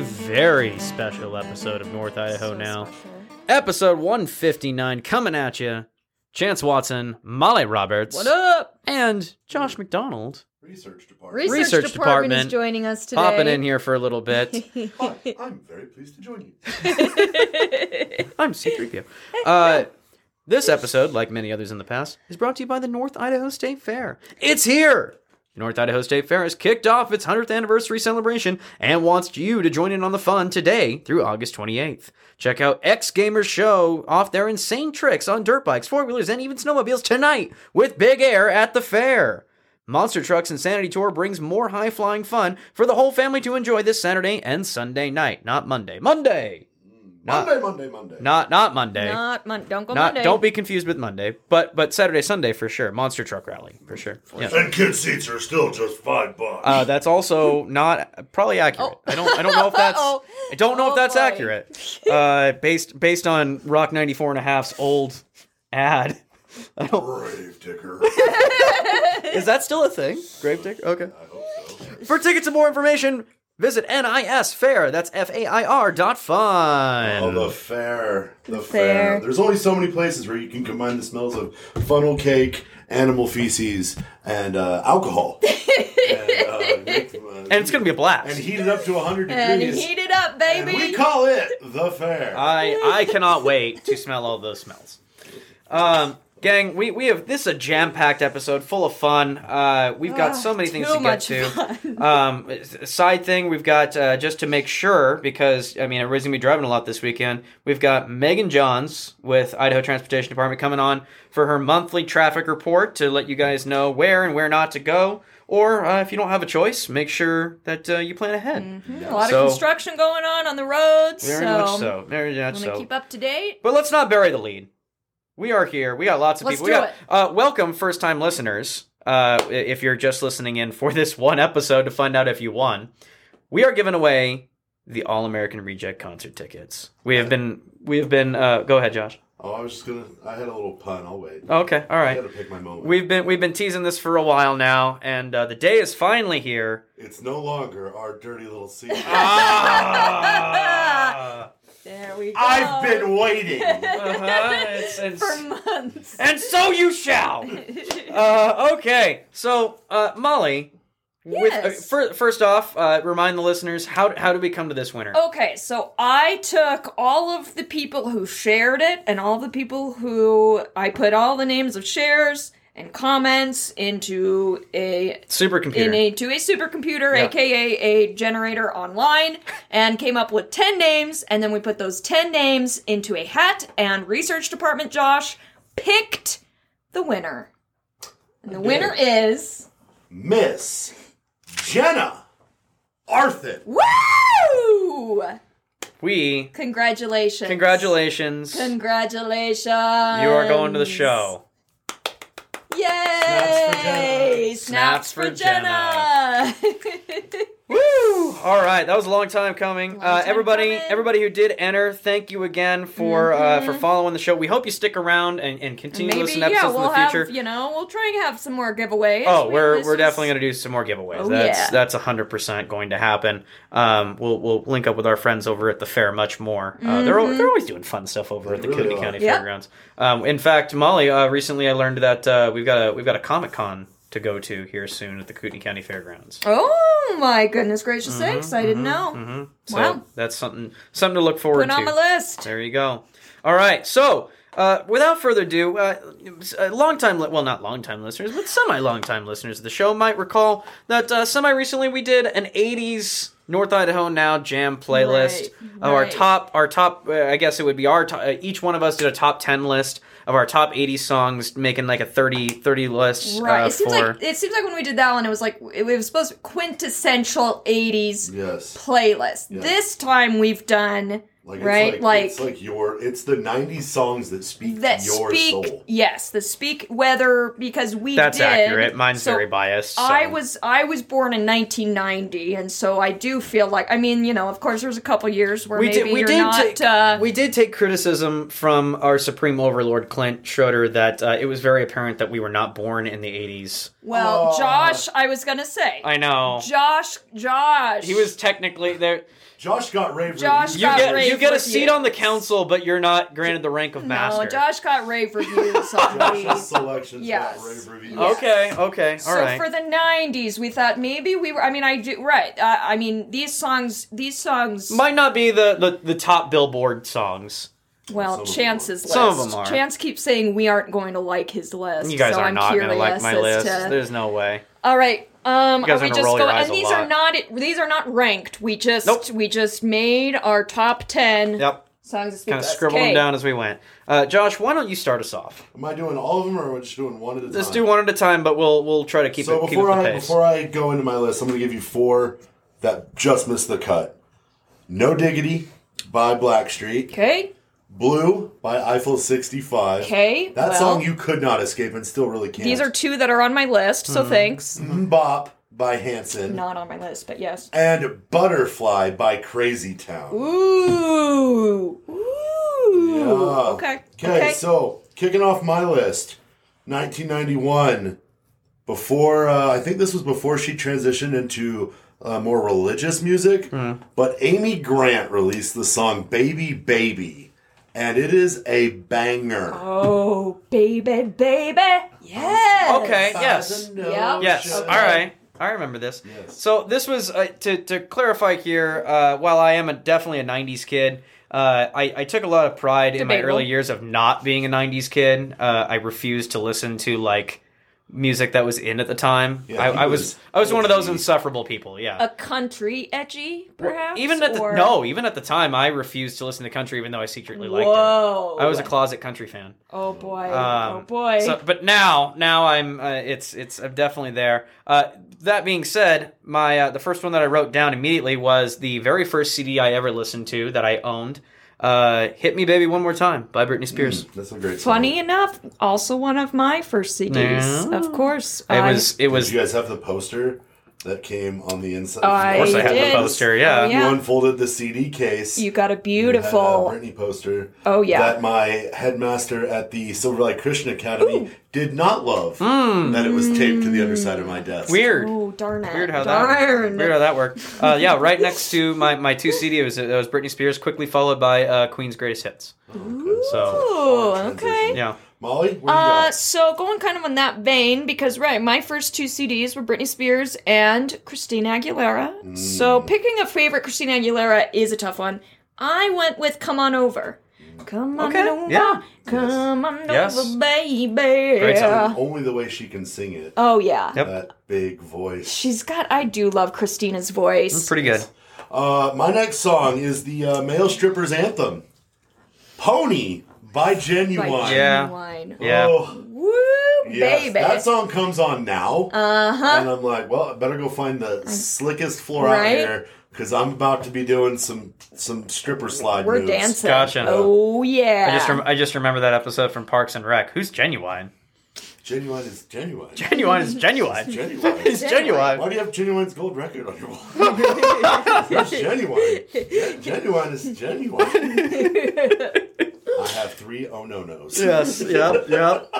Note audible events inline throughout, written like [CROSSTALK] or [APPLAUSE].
welcome to a very special episode of North Idaho So Now. special. Episode 159 coming at you. Chance Watson, Molly Roberts, What up? and Josh McDonald Research department. Research, Research department, department. is joining us today. popping in here for a little bit. [LAUGHS] Hi, I'm very pleased to join you. [LAUGHS] I'm C3PO. Uh, this episode, like many others in the past, is brought to you by the North Idaho State Fair. It's here! North Idaho State Fair has kicked off its 100th anniversary celebration and wants you to join in on the fun today through August 28th. Check out X Gamers show off their insane tricks on dirt bikes, four wheelers, and even snowmobiles tonight with Big Air at the fair. Monster Trucks Insanity Tour brings more high flying fun for the whole family to enjoy this Saturday and Sunday night. Not Monday. Monday! Not- Monday, Monday, Monday. Not not Monday. Not Mon- don't go Not Monday. don't be confused with Monday, but but Saturday Sunday for sure. Monster Truck Rally for sure. Yeah. And kid seats are still just five bucks. Uh, that's also not probably accurate. I don't I don't know if that's [LAUGHS] Oh. I don't know if Oh, that's boy. accurate. Uh, based based on Rock 94 and a half's old ad. [LAUGHS] I don't, Brave ticker. [LAUGHS] is that still a thing? Grave Digger? Okay. I hope so. For tickets and more information, visit NIS Fair. That's F A I R dot fun. Oh, the fair. The fair. fair. There's only so many places where you can combine the smells of funnel cake, animal feces, and uh, alcohol. [LAUGHS] and, uh, uh, and it's gonna be a blast. and heat it up to 100 and degrees. heat it up, and baby. we call it the fair. I I cannot wait to smell all those smells. Um, gang, we, we have this is a jam packed episode full of fun. Uh, we've got Ah, so many things to get much to. Um, side thing we've got uh, just to make sure because I mean everybody's gonna be driving a lot this weekend. We've got Megan Johns with Idaho Transportation Department coming on for her monthly traffic report to let you guys know where and where not to go. Or uh, if you don't have a choice, make sure that uh, you plan ahead. a lot So- of construction going on on the roads. Very so much so. Very much Want to so. keep up to date? But let's not bury the lead. We are here. We got lots of Let's people. We got it. uh, welcome first time listeners. Uh, if you're just listening in for [LAUGHS] this one episode to find out if you won, we are giving away the All American Reject concert tickets. We have been. We have been. Uh, go ahead, Josh. oh, I was just gonna. I had a little pun. I'll wait. Okay. all right. I gotta pick my moment. We've been we've been teasing this for a while now, and uh, the day is finally here. it's no longer our dirty little secret. [LAUGHS] [LAUGHS] Ah! There we go. I've been waiting. [LAUGHS] Uh-huh. It's- it's- for months. and so you shall. [LAUGHS] Uh, okay, so uh, Molly, with, uh, Yes. first off, uh, remind the listeners how how did we come to this winner? Okay, so I took all of the people who shared it and all the people who I put all the names of shares and comments into a Supercomputer. in a to a supercomputer, Yeah. aka a generator online, and came up with ten names, and then we put those ten names into a hat, and research department Josh picked the winner. And the winner is Miss Jenna Arthur. Woo! we Congratulations. congratulations. Congratulations. you are going to the show. Yay! Snaps for Snaps for Jenna. [LAUGHS] Woo! All right, that was a long time coming. uh, time everybody, coming. Mm-hmm. everybody who did enter, thank you again for uh, for following the show. We hope you stick around and, and continue to Maybe listen to yeah, episodes we'll in the future. have you know we'll try and have some more giveaways. Oh, We- we're we're was- definitely gonna do some more giveaways. Oh, that's yeah. that's hundred percent going to happen. Um, we'll we'll link up with our friends over at the fair much more. Uh, they're Mm-hmm. al- they're always doing fun stuff over at the really Kootenai. County Yep. Fairgrounds. Um, in fact, Molly, uh, recently I learned that uh, we've got a we've got a Comic Con to go to here soon at the Kootenai County Fairgrounds. Oh my goodness gracious sakes! I didn't know. hmm So Wow. that's something something to look forward Put to. on my list. There you go. All right. So, uh, without further ado, uh, long time, li- well, not long time listeners, but semi long time listeners of the show might recall that uh, semi recently we did an 80s North Idaho Now Jam playlist Right, of our top, our top, uh, I guess it would be our top, uh, each one of us did a top 10 list of our top 80 songs, making like a 30, 30 list Right. uh, it seems for. like it seems like when we did that one, it was like it was supposed to quintessential '80s Yes. playlist. Yeah. This time we've done Like, it's right, like, like, it's like your it's the '90s songs that speak that your speak. soul. Yes, the speak whether because we That's did, accurate. Mine's so very biased. I was I was born in 1990, and so I do feel like I mean you know of course there's a couple years where we maybe did we you're did not take uh, we did take criticism from our supreme overlord Clint Schroeder that uh, it was very apparent that we were not born in the 80s Well, Oh. Josh, I was gonna say. I know. Josh, Josh. He was technically there. Josh got rave Josh reviews. You got get rave you get a reviews. seat on the council, but you're not granted the rank of master. No, Josh got rave [LAUGHS] reviews on Josh's selections Yes. got rave reviews. Okay, okay, all So right. for the '90s, we thought maybe we were. I mean, I do right. Uh, I mean, these songs. These songs. Might not be the, the, the top Billboard songs. well, Some Chance's list. Some of them are. Chance keeps saying we aren't going to like his list. You guys so are I'm not curious gonna like my list. to- There's no way. All right. Um, You guys are are we gonna just roll your eyes And these are not. These are not ranked. We just Nope. we just made our top ten Yep. songs Kind of to us. scribbled them down as we went. Uh, Josh, why don't you start us off? Am I doing all of them, or am I just doing one at a time? Let's do one at a time, but we'll we'll try to keep So it keep before up the I pace. before I go into my list, I'm going to give you four that just missed the cut. No Diggity by Blackstreet. Okay. Blue by Eiffel 65. Okay. That well, song you could not escape and still really can't. These are two that are on my list. Mm-hmm. So thanks. Bop by Hanson. Not on my list, but yes. And Butterfly by Crazy Town. Ooh. Ooh. Yeah. Okay. Okay, so kicking off my list, 1991. Before, uh, I think this was before she transitioned into uh, more religious music. But Amy Grant released the song "Baby Baby," and it is a banger. Oh, baby, baby. Yes. Okay, yes. Yep. Yes. All right. I remember this. Yes. So this was uh, to to clarify here. Uh, while I am a, definitely a '90s kid, uh, I, I took a lot of pride in my early years of not being a '90s kid. Uh, I refused to listen to like music that was in at the time. Yeah, I, I was, was I was one of those insufferable people. Yeah. A country edgy, perhaps. even at the no, even at the time, I refused to listen to country, even though I secretly liked Whoa. it. I was a closet country fan. Oh boy. Um, oh boy. So, but now, now I'm. Uh, it's it's I'm definitely there. Uh, that being said, my uh, the first one that I wrote down immediately was the very first CD I ever listened to that I owned. Uh, "Hit Me, Baby, One More Time" by Britney Spears. That's a great song. Funny enough, also one of my first CDs. Yeah. Of course. It I- was. It Did was. you guys have the poster that came on the inside? I Of course, I had did. the poster. Yeah. Oh, You unfolded the CD case. You got a You had a beautiful. Britney poster. Oh, yeah. That my headmaster at the Silver Lake Christian Academy did not love. That it was taped to the other side of my desk. Weird. Oh darn it! Weird how darn. that weird how that worked. Uh, yeah, right next to my, my two CD was it was Britney Spears, quickly followed by uh, Queen's Greatest Hits. So Ooh, okay. yeah, Molly, where you Uh, go? so going kind of on that vein, because right, my first two CDs were Britney Spears and Christina Aguilera. So Mm. picking a favorite Christina Aguilera is a tough one. I went with "Come On Over." Come on Okay, over, yeah. come on Yes. over, baby. Great song. Only the way she can sing it. Oh yeah, Yep. That big voice. she's got. I do love Christina's voice. pretty good. Uh, my next song is the uh, male strippers anthem, "Pony" by Ginuwine. By Yeah. Ginuwine. Yeah. Oh, Woo, yes. baby. That song comes on now, Uh huh. and I'm like, well, I better go find the slickest floor out Right? here because I'm about to be doing some some stripper slide We're moves. Dancing. Gotcha. Oh yeah. I just rem- I just remember that episode from Parks and Rec. Who's genuine? Genuine is genuine. Genuine is genuine. Genuine. It's genuine. Why do you have Ginuwine's gold record on your wall? [LAUGHS] It's genuine. Yeah, genuine is genuine. [LAUGHS] Have three oh no nos. Yes. Yep. Yep.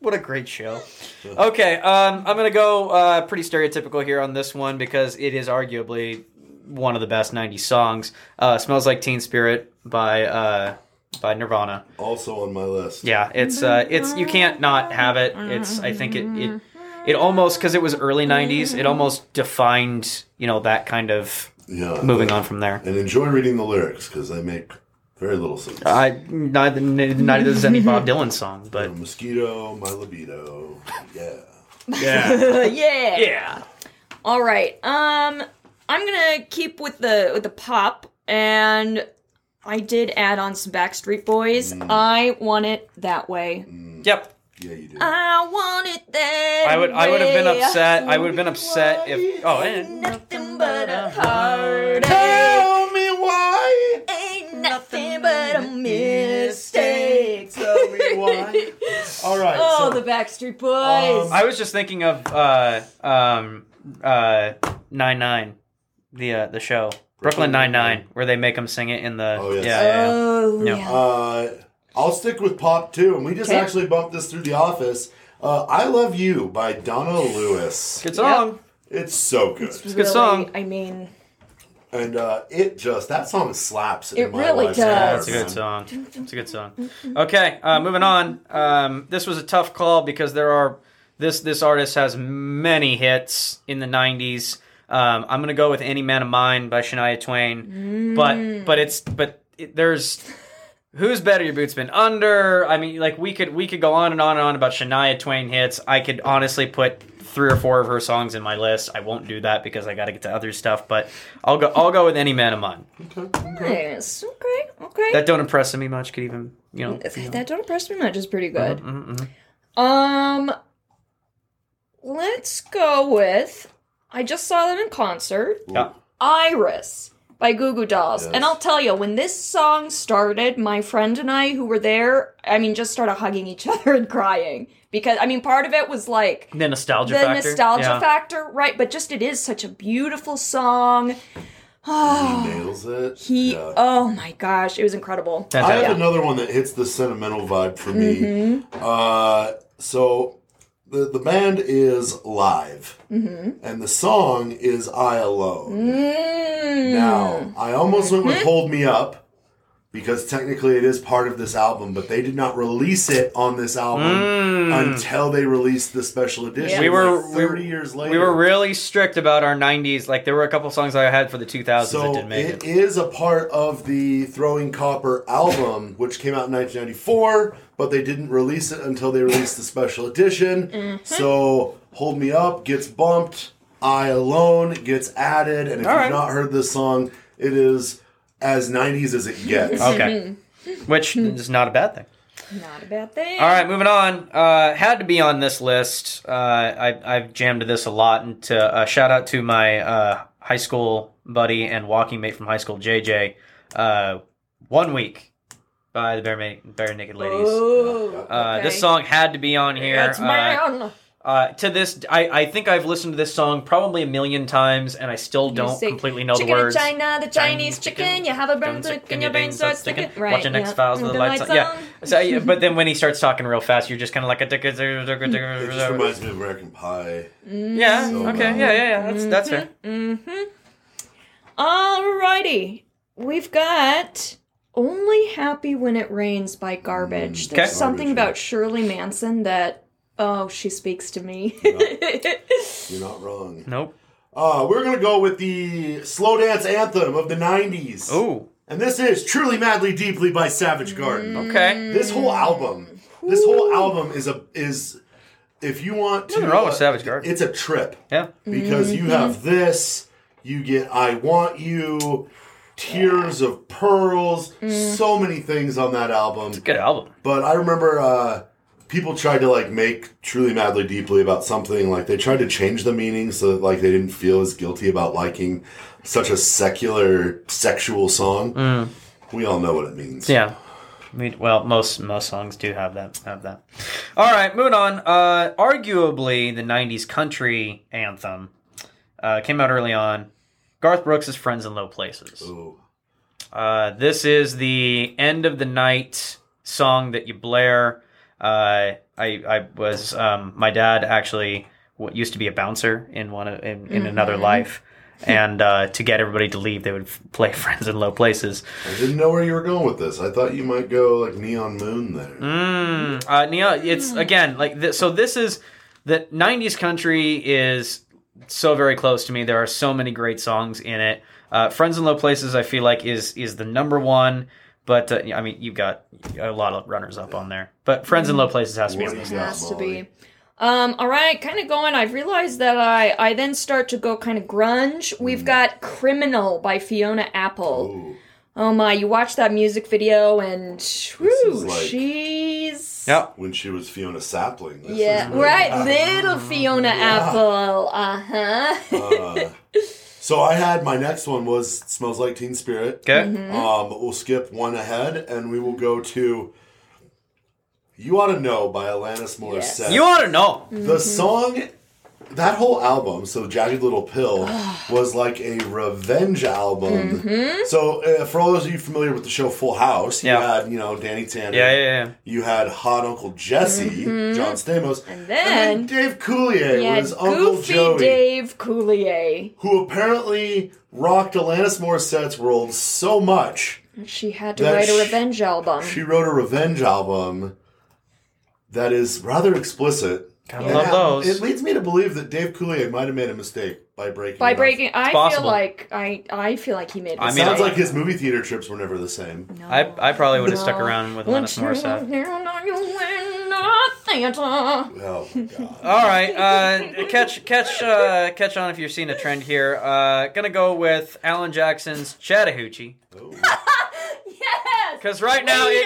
What a great show. Okay, um, I'm gonna go uh, pretty stereotypical here on this one because it is arguably one of the best '90s songs. Uh, "Smells Like Teen Spirit" by uh, by Nirvana. Also on my list. Yeah, it's uh, it's you can't not have it. It's I think it it it almost because it was early '90s. It almost defined you know that kind of Yeah. moving on from there. And enjoy reading the lyrics because they make very little sense. I neither neither does any Bob [LAUGHS] Dylan song, but Mosquito, my libido. Yeah. yeah, [LAUGHS] yeah. yeah. All right. Um, I'm gonna keep with the with the pop, and I did add on some Backstreet Boys. Mm. I want it that way. Yep. Yeah, you do. I want it that I would I would have been upset. I would have been upset if oh and Nothing but a heartache. Nothing but a mistake. Tell me why. [LAUGHS] All right. Oh, so, the Backstreet Boys. Um, I was just thinking of uh um uh nine nine the uh the show Brooklyn Nine Nine where they make them sing it in the Oh, yes. yeah, yeah, yeah. oh, Yeah. yeah. Uh, I'll stick with pop too, and we just Okay. actually bumped this through the office. Uh, I Love You by Donna Lewis. Good song. It's so good. It's a good song. I mean, And uh, it just, that song slaps. in It my really life. does. That's a good song. It's a good song. Okay, uh, moving on. Um, this was a tough call because there are this this artist has many hits in the '90s. Um, I'm gonna go with "Any Man of Mine" by Shania Twain, but but it's but it, there's who's better? Your boots been under. I mean, like we could we could go on and on and on about Shania Twain hits. I could honestly put three or four of her songs in my list. I won't do that because I got to get to other stuff. But I'll go I'll go with "Any Man of Mine." Okay, okay. yes. Okay. Okay. That don't impress me much. Could even you know. that don't impress me much is pretty good. Mhm, mhm. Um, let's go with. I just saw them in concert. Yeah. Iris by Goo Goo Dolls. Yes. And I'll tell you, when this song started, my friend and I who were there, I mean, just started hugging each [LAUGHS] other and crying. Because, I mean, part of it was like The nostalgia the factor. nostalgia Yeah. factor, right? But just it is such a beautiful song. [SIGHS] He nails it. He, Yeah. oh my gosh, it was incredible. I have Fantastic. another one that hits the sentimental vibe for me. Mm-hmm. Uh, so the the band is live, Mm-hmm. and the song is "I Alone." Mm. Now, I almost went with [LAUGHS] "Hold Me Up" because technically it is part of this album, but they did not release it on this album until they released the special edition. Yeah. Mm. We were- like we thirty years later. We were really strict about our 90s. Like, there were a couple songs I had for the 2000s that So didn't make it it. is a part of the Throwing Copper album, which came out in 1994, but they didn't release it until they released the special edition. Mm-hmm. So Hold Me Up gets bumped, I Alone gets added, and if All you've right. not heard this song, it is as 90s as it gets. Okay. [LAUGHS] Which is not a bad thing. Not a bad thing. All right, moving on. Uh, had to be on this list. Uh, I, I've jammed to this a lot. And to uh, shout out to my uh, high school buddy and walking mate from high school, JJ. Uh, One Week by the Bare, Ma- Barenaked Ladies. Oh, Uh, okay. This song had to be on here. It's Uh, man. Uh, to this, I, I think I've listened to this song probably a million times, and I still You don't say, completely know the words. chicken in words. China, the Chinese chicken. You have a brain stick and your brain starts sticking. Right. Watching X yeah. Files with the lights on. Yeah. So, yeah, but then when he starts talking real fast, you're just kind of like a. It just reminds me of American Pie. Yeah. So, Okay. um, Yeah. Yeah. Yeah. That's that's fair. Mm-hmm. Alrighty. We've got Only Happy When It Rains by Garbage. There's Okay. something Garbage, about Shirley Manson that, oh, she speaks to me. You're not [LAUGHS] wrong. Nope. Uh, we're going to go with the slow dance anthem of the 90s. Ooh. And this is Truly Madly Deeply by Savage Garden. Okay. This whole album, this whole album is a is if you want to Nothing wrong with Savage Garden. It's a trip Yeah. because you have this, you get I Want You, Tears of Pearls, so many things on that album. It's a good album. But I remember uh, people tried to like make Truly Madly Deeply about something like they tried to change the meaning so that like they didn't feel as guilty about liking such a secular sexual song. We all know what it means. Yeah. Mean, well, most most songs do have that have that. All right, moving on. Uh, arguably the '90s country anthem uh, came out early on. Garth Brooks' is "Friends in Low Places." Ooh. Uh, this is the end of the night song that you blare. Uh, I I was um, my dad actually what used to be a bouncer in one of, in, in another life, and uh, to get everybody to leave, they would f- play [LAUGHS] "Friends in Low Places." I didn't know where you were going with this. I thought you might go like Neon Moon there. Mm, uh, Nia, it's again like th- so. This is the '90s country is so very close to me. There are so many great songs in it. Uh, "Friends in Low Places" I feel like is is the number one. But uh, I mean, you've got a lot of runners up on there. But "Friends in Low Places" has to be on What this. do has to be. Um, all right, kind of going. I've realized that I I then start to go kind of grunge. We've got "Criminal" by Fiona Apple. Ooh. Oh my! You watch that music video and whew, like- she's Yep. When she was Fiona Sapling. This yeah right, little Fiona [LAUGHS] Apple. Uh huh. [LAUGHS] So I had my next one was "Smells Like Teen Spirit." Okay. Mm-hmm. Um, we'll skip one ahead and we will go to "You Ought to Know" by Alanis Morissette. Yes. You ought to know. The song that whole album, so Jagged Little Pill, [SIGHS] was like a revenge album. Mm-hmm. So uh, for all those of you familiar with the show Full House, you Yeah. had you know Danny Tanner, Yeah, yeah, yeah. you had Hot Uncle Jesse, John Stamos, Mm-hmm. And then- Dave Coulier was Uncle Goofy Joey, Dave Coulier. who apparently rocked Alanis Morissette's world so much She had to write a sh- revenge album. she wrote a revenge album that is rather explicit. Gotta And love those. It leads me to believe that Dave Coulier might have made a mistake by breaking. By it off. breaking, I feel possible. like I I feel like he made. I I mean, Sounds like his movie theater trips were never the same. I, I probably would have stuck around with Alanis Morissette. Morissette. Oh my god. All right, uh, catch catch uh, catch on if you're seeing a trend here. Uh, gonna go with Alan Jackson's Chattahoochee Oh. [LAUGHS] Yes. because right now it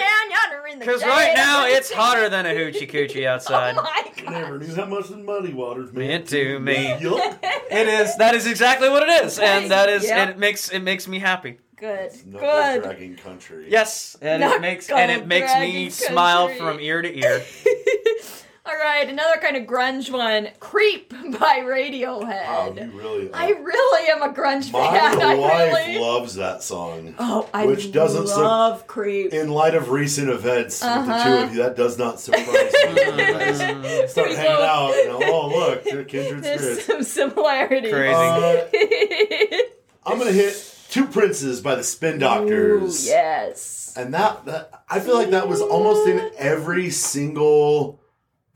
because because right now it's hotter than a hoochie coochie [LAUGHS] outside. Oh my I god. never knew how much the muddy waters meant to me. Yup. It is that is exactly what it is, and that is Yep. it makes it makes me happy. Good. Knuckle Good. dragging country. Yes, and it makes and it makes me dragging smile from ear to ear. [LAUGHS] All right, another kind of grunge one. Creep by Wow, Radiohead. you really. I really am a grunge my fan. I wife really. loves that song. Oh, I Which doesn't sur- love Creep. In light of recent events with the two Uh-huh. of you, that does not surprise me. You guys Start We hanging both- out. You know, oh look, they're kindred There's spirits. some similarities. Crazy. Uh, [LAUGHS] I'm gonna hit Two Princes by the Spin Ooh, Doctors. yes. And that, that I feel like that was almost in every single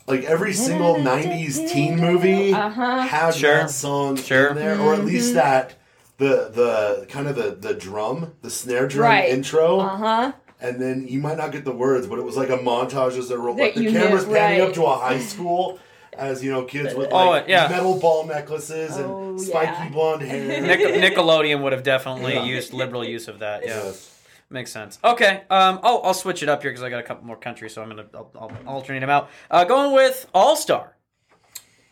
like every single 90s teen movie Uh-huh. had Sure. that song Sure. in there or at Mm-hmm. least that the the kind of the the drum the snare drum Right. intro Uh huh. and then you might not get the words but it was like a montage as they're ro- like the camera's knew, panning right. up to a high school as you know kids with Oh, like yeah. metal ball necklaces and Oh, spiky yeah. blonde hair Nic- Nickelodeon would have definitely Yeah. used liberal use of that. Yeah. Yes. Makes sense. Okay, um, I'll, I'll switch it up here because I got a couple more countries, so I'm gonna I'll, I'll alternate them out. Uh, going with All Star.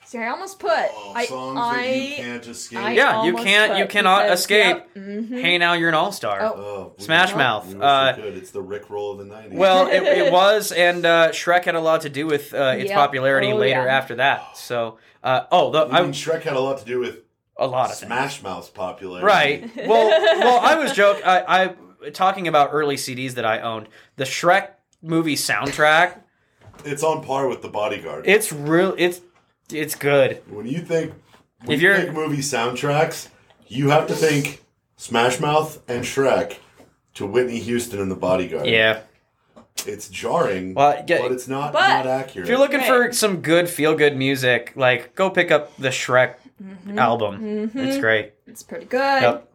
See, I almost put. Oh, I, songs I, that you can't escape I Yeah, you can't- you cannot because- escape. yep, mhm. Hey, now you're an All Star. Oh. Oh, Smash Mouth. Uh, could. It's the Rick roll of the 90s. Well, it, it [LAUGHS] was, and uh, Shrek had a lot to do with uh, its Yep. popularity Oh, later yeah. after that. So, uh, oh, the, I I, mean, Shrek had a lot to do with a lot of things. Smash Mouth's popularity. Right. Well, well, I was joking. I, I talking about early CDs that I owned. The Shrek movie soundtrack. It's on par with The Bodyguard. It's real. It's it's good. when you think when If you you're- think movie soundtracks, you have to think Smash Mouth and Shrek to Whitney Houston and The Bodyguard. Yeah. It's jarring, Well, yeah, but it's not But- not accurate. If you're looking for some good feel good music, like go pick up the Shrek mm-hmm. album. Mm-hmm. It's great. It's pretty good. Yep.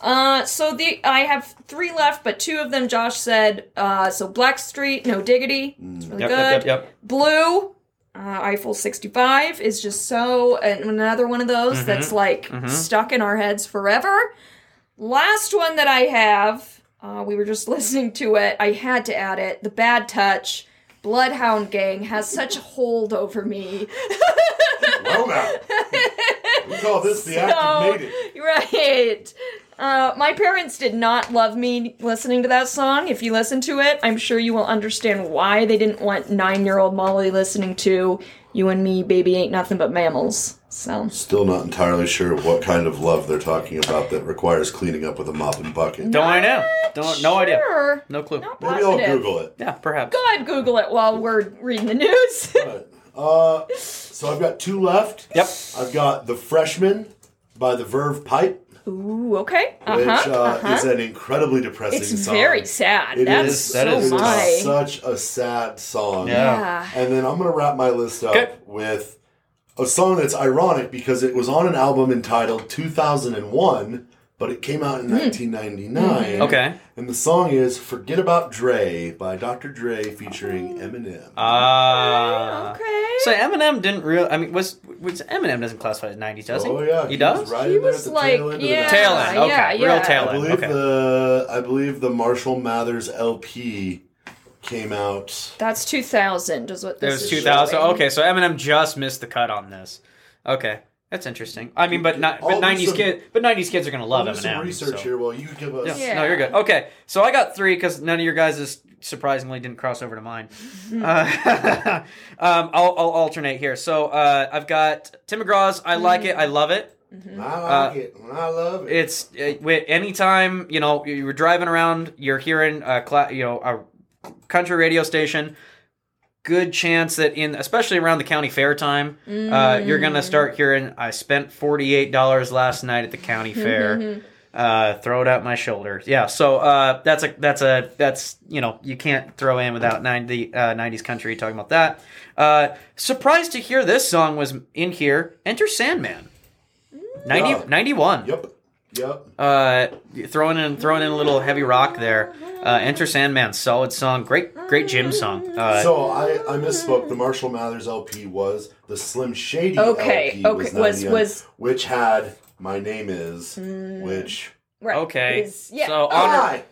Uh, so the I have three left, but two of them Josh said. Uh, so Blackstreet, No Diggity, it's really Yep, good. yep, yep, yep. Blue, uh, Eiffel 65 is just so and another one of those Mm-hmm. that's like stuck in our heads forever. Last one that I have, uh, we were just [LAUGHS] listening to it. I had to add it. The Bad Touch. Bloodhound Gang has such a hold over me. well now, [LAUGHS] we call this the act So- of mating. Right. Uh, my parents did not love me listening to that song. If you listen to it, I'm sure you will understand why they didn't want nine year old Molly listening to You and Me, Baby Ain't Nothing But Mammals. So, Still not entirely sure what kind of love they're talking about that requires cleaning up with a mop and bucket. Don't I know? Don't no idea. No clue. Not Maybe I'll. Google it. Yeah, perhaps. Go ahead, Google it while we're reading the news. [LAUGHS] Right. Uh, so I've got two left. Yep. I've got The Freshman by the Verve Pipe, Ooh, okay. Uh which uh, uh-huh. is an incredibly depressing it's song. very sad. It That's is- that so is- It is my. such a sad song. Yeah. yeah. And then I'm going to wrap my list up Okay. with a song that's ironic because it was on an album entitled 2001, but it came out in Hmm. 1999. Okay. And the song is Forget About Dre by Dr. Dre featuring Eminem. Ah. okay. So Eminem didn't real. I mean, was was Eminem doesn't classify as '90s, does he? oh, yeah. He was does. right He in there was at the like, tail end of the yeah. Tail end. Okay. yeah, Real yeah. tail I end. believe Okay. the I believe the Marshall Mathers LP came out. That's 2000 is what It was is 2000. showing. Okay, so Eminem just missed the cut on this. Okay, that's interesting. I mean, but not but 90s some- kids. But 90s kids are gonna love I'll do Eminem. some research so. here while you give us. Yeah. Yeah. No, you're good. Okay, so I got three because none of your guys' is surprisingly didn't cross over to mine. [LAUGHS] Uh, [LAUGHS] um, I'll, I'll alternate here. So uh, I've got Tim McGraw's "I Like It, I Love It." I like it. I love it. It's uh, wi- anytime you know you were driving around, you're hearing a cla- you know a country radio station. Good chance that in especially around the county fair time, uh, you're gonna start hearing. I spent forty eight dollars last night at the county fair. uh, throw it out my shoulder. Yeah, so uh, that's a that's a that's you know you can't throw in without 90, uh, 90s country talking about that. Uh, surprised to hear this song was in here. Enter Sandman. 90, Oh. 91. Yep. Yep. Uh, throwing in throwing in a little heavy rock there. Uh, Enter Sandman, solid song, great great gym song. Uh, So I, I misspoke. The Marshall Mathers LP was the Slim Shady Okay, LP okay, was, was- was- which had My Name Is, which Right. okay, Is- yeah. so honor, I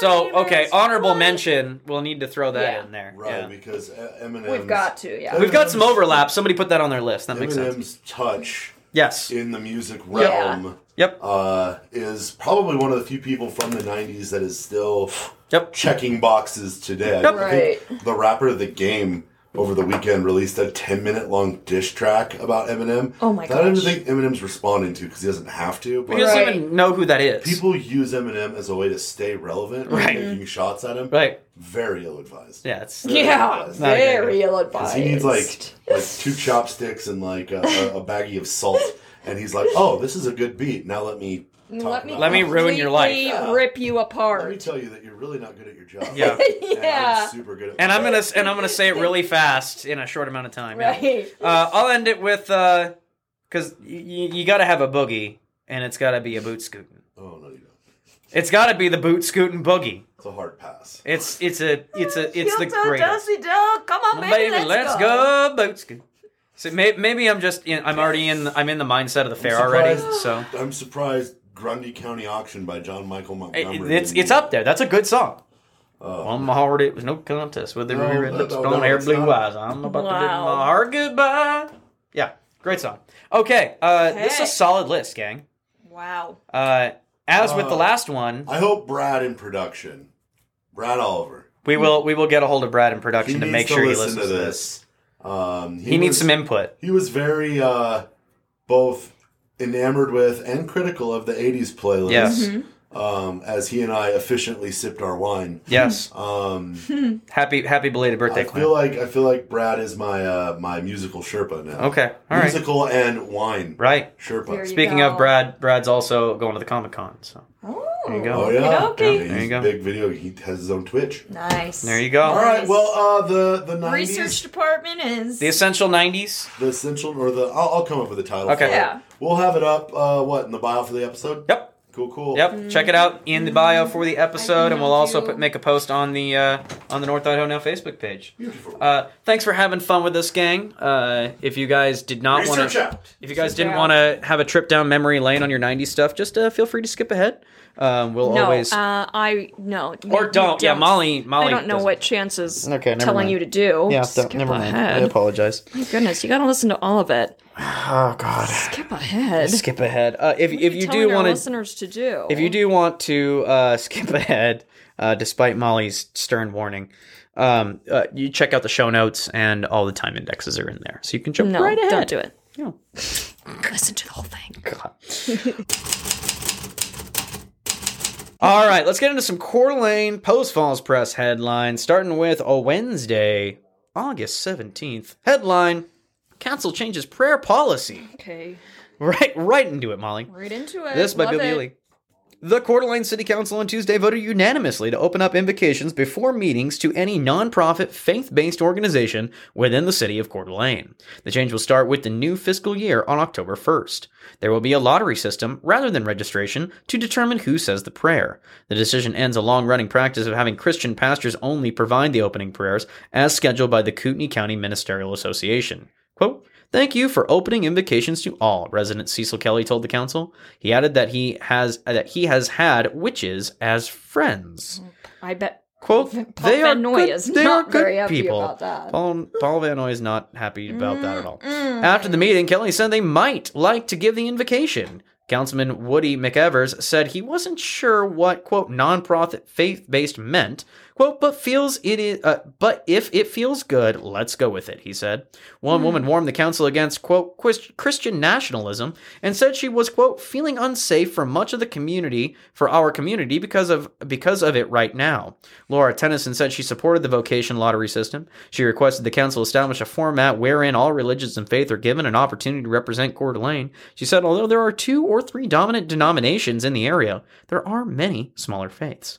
so okay, honorable what? mention. We'll need to throw that Yeah. in there. right Yeah. because E- Eminem's We've got to, yeah. We've got some overlap. Somebody put that on their list. That makes sense. Eminem's touch Yes. in the music realm Yep. uh, is probably one of the few people from the '90s that is still Yep. checking boxes today. I- Yep. I think the rapper of the game over the weekend released a 10 minute long diss track about Eminem. Oh my that I don't even think Eminem's responding to because he doesn't have to. But He doesn't Right. even know who that is. people use Eminem as a way to stay relevant, Right. Making shots at him. right. Very ill advised. Yeah. It's Yeah, Not a good very ill advised. he needs like like two chopsticks and like a, a, a baggie of salt, and he's like, "Oh, this is a good beat. Now let me talk let me Let me ruin your life. completely Yeah. Rip you apart. Let me tell you that you're really not good at your job. [LAUGHS] Yeah. And [LAUGHS] yeah. I'm super good at. And I'm gonna and I'm gonna say it really [LAUGHS] fast in a short amount of time. yeah. Right. Uh, I'll end it with uh because y- y- you got to have a boogie, and it's got to be a boot scooting. Oh no, you don't. It's got to be the boot scooting boogie. It's a hard pass. It's it's a it's a it's the Filter greatest. Dusty Dog. Come on, baby, Baby, let's go boot scoot. So may, maybe I'm just in, I'm already in I'm in the mindset of the fair already. So I'm surprised. Grundy County Auction by John Michael It- Montgomery. it's it's up there. That's a good song. Oh. On my heart, it was no contest with the No, red lips, no, blonde no, hair, blue not. eyes. I'm about to bid Wow. my heart goodbye. Yeah, great song. Okay, uh, this is a solid list, gang. Wow. Uh, as with the Uh, last one, I hope Brad in production, Brad Oliver, we will we will get a hold of Brad in production to make to sure he listens to to this. this. Um, He needs was- some input. He was very uh, both enamored with and critical of the '80s playlist. Yes, Um, as he and I efficiently sipped our wine. yes. [LAUGHS] Um, [LAUGHS] Happy happy belated birthday, I Clint. feel like I feel like Brad is my uh, my musical Sherpa now. Okay, all right, musical and wine right. Sherpa. Speaking go. of Brad, Brad's also going to the Comic Con. So Oh, There you go. Oh yeah, Okay. He's There you go. Big video. He has his own Twitch. Nice. there you go. All right. Well, uh, the the '90s, Research department is The essential '90s. the essential, or the I'll, I'll come up with a title. Okay. for it. Yeah. We'll have it up. Uh, what in the bio for the episode? Yep. Cool. Cool. Yep, check it out in the bio for the episode, and we'll also put, make a post on the uh, on the North Idaho Now Facebook page. Beautiful. Uh, thanks for having fun with this, gang. Uh, if you guys did not want to, if you guys didn't want to have a trip down memory lane on your '90s stuff, just uh, feel free to skip ahead. Um, we'll no. always Uh, I no. or you don't. Yeah, Molly. Molly. I don't know doesn't- what chances Okay, never telling mind. you to do. Yeah, Skip don't- never mind. I apologize. My goodness, you got to listen to all of it. Oh God. Skip ahead. Skip ahead. Uh, if if you Telling do want to listeners to do. If you do want to uh, skip ahead, uh, despite Molly's stern warning, um, uh, you check out the show notes and all the time indexes are in there, so you can jump no, right ahead. No, don't do it. Yeah. Listen to the whole thing. God. [LAUGHS] all right, let's get into some Coeur d'Alene Post Falls Press headlines, starting with a Wednesday, August seventeenth headline: Council changes prayer policy. Okay, Right, right into it, Molly. right into it. This by Love Bill it. The Coeur d'Alene City Council on Tuesday voted unanimously to open up invocations before meetings to any nonprofit faith-based organization within the city of Coeur d'Alene. The change will start with the new fiscal year on October 1st. There will be a lottery system rather than registration to determine who says the prayer. The decision ends a long-running practice of having Christian pastors only provide the opening prayers as scheduled by the Kootenai County Ministerial Association. Quote, Thank you for opening invocations to all, resident Cecil Kelly told the council. He added that he has that he has had witches as friends. I bet. Quote, Paul they are Van Noy good, is they not are good very happy people. about that. Paul, Paul Van Noy is not happy about that at all. After the meeting, Kelly said they might like to give the invocation. Councilman Woody McEvers said he wasn't sure what, quote, nonprofit faith based meant, quote, but feels it is, uh, but if it feels good, let's go with it, he said. One woman warned the council against, quote, Christian nationalism and said she was, quote, feeling unsafe for much of the community, for our community, because of, because of it right now. Laura Tennyson said she supported the vocation lottery system. She requested the council establish a format wherein all religions and faith are given an opportunity to represent Coeur d'Alene. She said, although there are two or three dominant denominations in the area, there are many smaller faiths.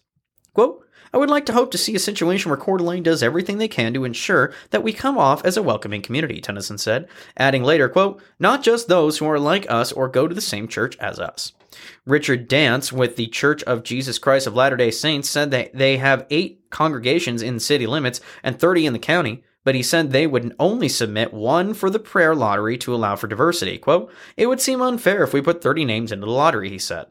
Quote, I would like to hope to see a situation where Coeur d'Alene does everything they can to ensure that we come off as a welcoming community, Tennyson said, adding later, quote, not just those who are like us or go to the same church as us. Richard Dance with the Church of Jesus Christ of Latter day Saints said that they have eight congregations in city limits and 30 in the county, but he said they would only submit one for the prayer lottery to allow for diversity. Quote, It would seem unfair if we put 30 names into the lottery, he said.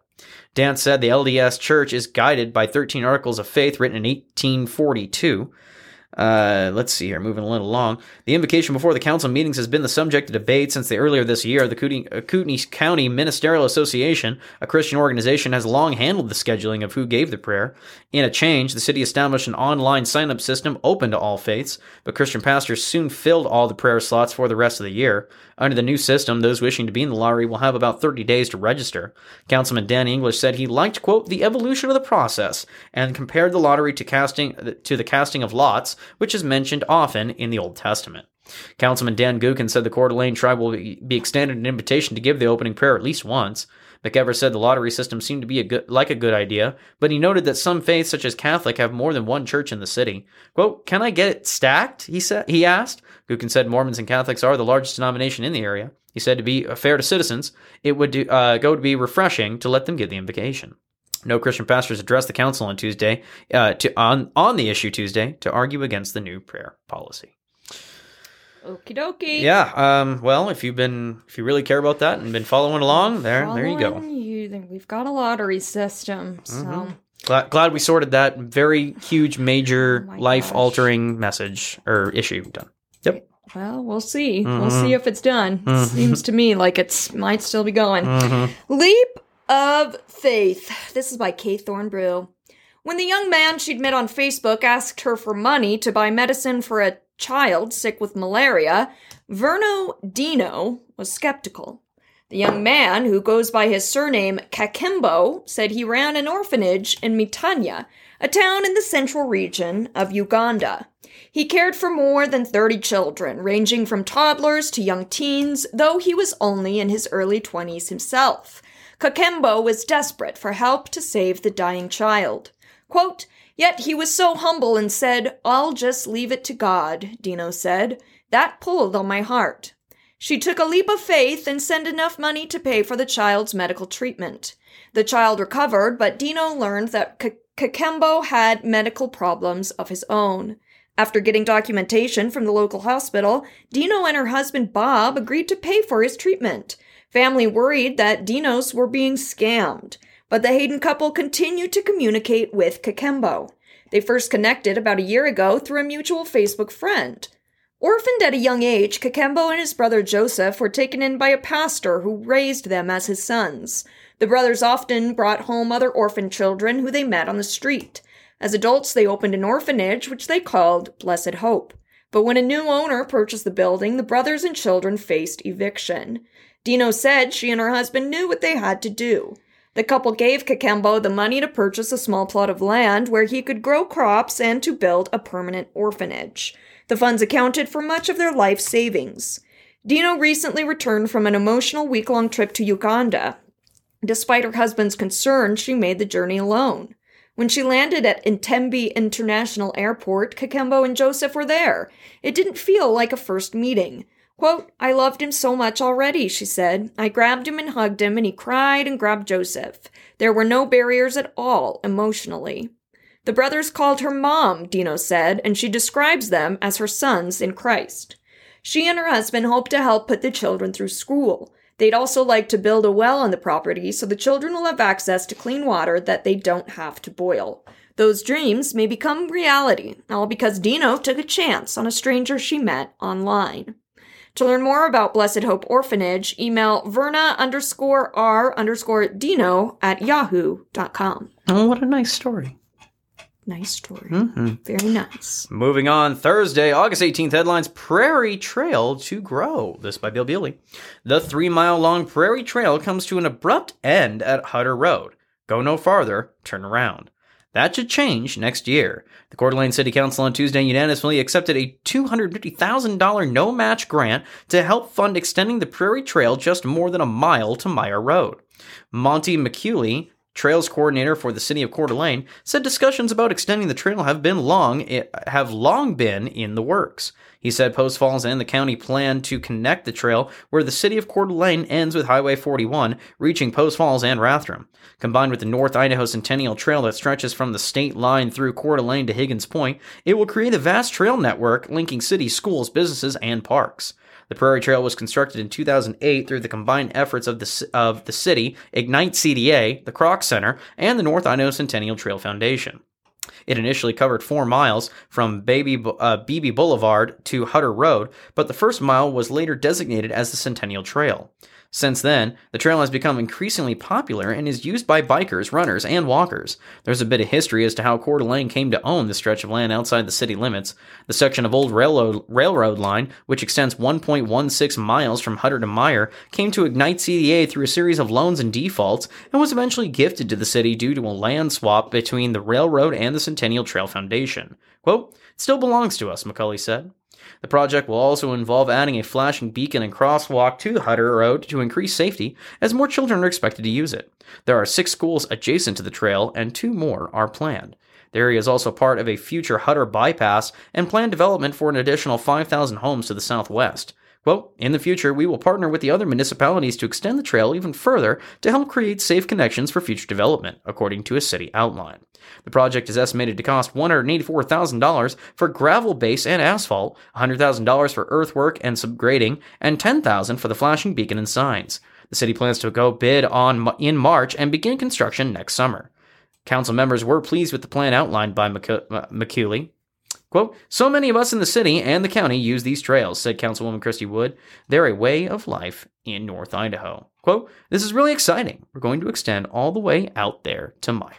Dance said the LDS Church is guided by 13 Articles of Faith written in 1842. Uh, let's see here, moving a little along. The invocation before the council meetings has been the subject of debate since the earlier this year. The Kootenai, uh, County Ministerial Association, a Christian organization, has long handled the scheduling of who gave the prayer. In a change, the city established an online sign up system open to all faiths, but Christian pastors soon filled all the prayer slots for the rest of the year. Under the new system, those wishing to be in the lottery will have about 30 days to register. Councilman Dan English said he liked, quote, the evolution of the process and compared the lottery to casting to the casting of lots, which is mentioned often in the Old Testament. Councilman Dan Gookin said the Coeur d'Alene tribe will be extended an invitation to give the opening prayer at least once. McEver said the lottery system seemed to be a good, like a good idea, but he noted that some faiths, such as Catholic, have more than one church in the city. "Quote: Can I get it stacked?" He said. He asked. Gookin said Mormons and Catholics are the largest denomination in the area. He said to be fair to citizens, it would do, uh, go to be refreshing to let them get the invocation. No Christian pastors addressed the council on Tuesday uh, to on on the issue Tuesday to argue against the new prayer policy. Okie dokie. Yeah. Um, well, if you've been, if you really care about that and been following along, there, there you go. You, we've got a lottery system. So Mm-hmm. Glad, glad we sorted that very huge, major, Oh life-altering message or issue done. Well, we'll see. Mm-hmm. We'll see if it's done. Seems to me like it's might still be going. Mm-hmm. Leap of Faith. This is by Kaye Thornbrugh. When the young man she'd met on Facebook asked her for money to buy medicine for a child sick with malaria, Verna Dino was skeptical. The young man, who goes by his surname Kakembo, said he ran an orphanage in Mityana, a town in the central region of Uganda. He cared for more than 30 children, ranging from toddlers to young teens, though he was only in his early 20s himself. Kakembo was desperate for help to save the dying child. Quote, Yet he was so humble and said, I'll just leave it to God, Dino said. That pulled on my heart. She took a leap of faith and sent enough money to pay for the child's medical treatment. The child recovered, but Dino learned that Kakembo had medical problems of his own. After getting documentation from the local hospital, Dino and her husband Bob agreed to pay for his treatment. Family worried that Dinos were being scammed, but the Hayden couple continued to communicate with Kakembo. They first connected about a year ago through a mutual Facebook friend. Orphaned at a young age, Kakembo and his brother Joseph were taken in by a pastor who raised them as his sons. The brothers often brought home other orphan children who they met on the street. As adults, they opened an orphanage, which they called Blessed Hope. But when a new owner purchased the building, the brothers and children faced eviction. Dino said she and her husband knew what they had to do. The couple gave Kakembo the money to purchase a small plot of land where he could grow crops and to build a permanent orphanage. The funds accounted for much of their life savings. Dino recently returned from an emotional week long trip to Uganda. Despite her husband's concern, she made the journey alone. When she landed at Entebbe International Airport, Kakembo and Joseph were there. It didn't feel like a first meeting. Quote, I loved him so much already, she said. I grabbed him and hugged him, and he cried and grabbed Joseph. There were no barriers at all, emotionally. The brothers called her mom, Dino said, and she describes them as her sons in Christ. She and her husband hope to help put the children through school. They'd also like to build a well on the property so the children will have access to clean water that they don't have to boil. Those dreams may become reality, all because Dino took a chance on a stranger she met online. To learn more about Blessed Hope Orphanage, email verna underscore r underscore dino at yahoo.com. Oh, what a nice story. Nice story. Mm-hmm. Very nice. Moving on, Thursday, August 18th, headlines Prairie Trail to Grow. This by Bill Buley. The three mile long Prairie Trail comes to an abrupt end at Huetter Road. Go no farther, turn around. That should change next year. The Coeur d'Alene City Council on Tuesday unanimously accepted a $250,000 no match grant to help fund extending the Prairie Trail just more than a mile to Meyer Road. Monte McCully, trails coordinator for the city of Coeur d'Alene, said discussions about extending the trail have been long eh, have long been in the works. He said Post Falls and the county plan to connect the trail where the city of Coeur d'Alene ends with Highway 41, reaching Post Falls and Rathdrum. Combined with the North Idaho Centennial Trail that stretches from the state line through Coeur d'Alene to Higgins Point, it will create a vast trail network linking cities, schools, businesses, and parks. The Prairie Trail was constructed in 2008 through the combined efforts of the, of the city, Ignite CDA, the Kroc Center, and the North Idaho Centennial Trail Foundation. It initially covered four miles from Baby, uh, Beebe Boulevard to Huetter Road, but the first mile was later designated as the Centennial Trail. Since then, the trail has become increasingly popular and is used by bikers, runners, and walkers. There's a bit of history as to how Coeur d'Alene came to own the stretch of land outside the city limits. The section of old railroad, railroad line, which extends 1.16 miles from Huetter to Meyer, came to Ignite CDA through a series of loans and defaults and was eventually gifted to the city due to a land swap between the railroad and the Centennial Trail Foundation. Quote, it still belongs to us, McCully said. The project will also involve adding a flashing beacon and crosswalk to Huetter Road to increase safety, as more children are expected to use it. There are six schools adjacent to the trail, and two more are planned. The area is also part of a future Huetter bypass and planned development for an additional 5,000 homes to the southwest. Quote, in the future, we will partner with the other municipalities to extend the trail even further to help create safe connections for future development, according to a city outline. The project is estimated to cost $184,000 for gravel base and asphalt, $100,000 for earthwork and subgrading, and $10,000 for the flashing beacon and signs. The city plans to go bid on in March and begin construction next summer. Council members were pleased with the plan outlined by McCully. Uh, Quote, so many of us in the city and the county use these trails, said Councilwoman Christie Wood. They're a way of life in North Idaho. Quote, this is really exciting. We're going to extend all the way out there to Meyer.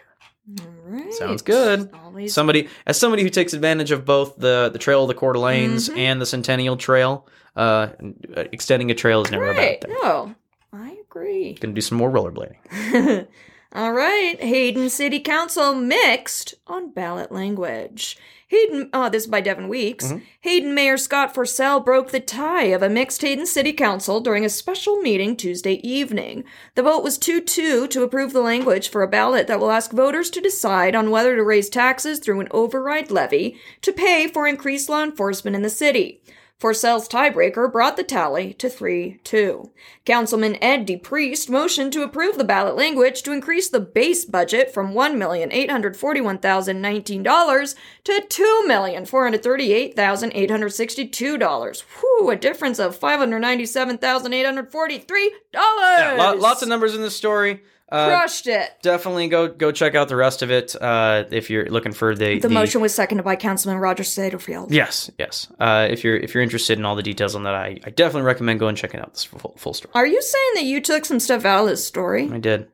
Right. Sounds good. Always Somebody, as somebody who takes advantage of both the, the Trail of the Coeur d'Alenes Mhm. and the Centennial Trail, uh, extending a trail is never right. a bad thing. No, I agree. Gonna do some more rollerblading. [LAUGHS] All right, Hayden City Council mixed on ballot language. Hayden, oh, this is by Devin Weeks. Mhm. Hayden Mayor Scott Forsell broke the tie of a mixed Hayden City Council during a special meeting Tuesday evening. The vote was 2 2 to approve the language for a ballot that will ask voters to decide on whether to raise taxes through an override levy to pay for increased law enforcement in the city. Forsell's tiebreaker brought the tally to 3 2. Councilman Ed DePriest motioned to approve the ballot language to increase the base budget from $1,841,019 to $2,438,862. Whew, a difference of $597,843. Yeah, lo- lots of numbers in this story. Uh, Crushed it. definitely go go check out the rest of it uh, if you're looking for the The motion was seconded by Councilman Roger Satterfield. Yes, yes. Uh, if you're if you're interested in all the details on that, I, I definitely recommend going and checking out this full, full story. Are you saying that you took some stuff out of this story? I did.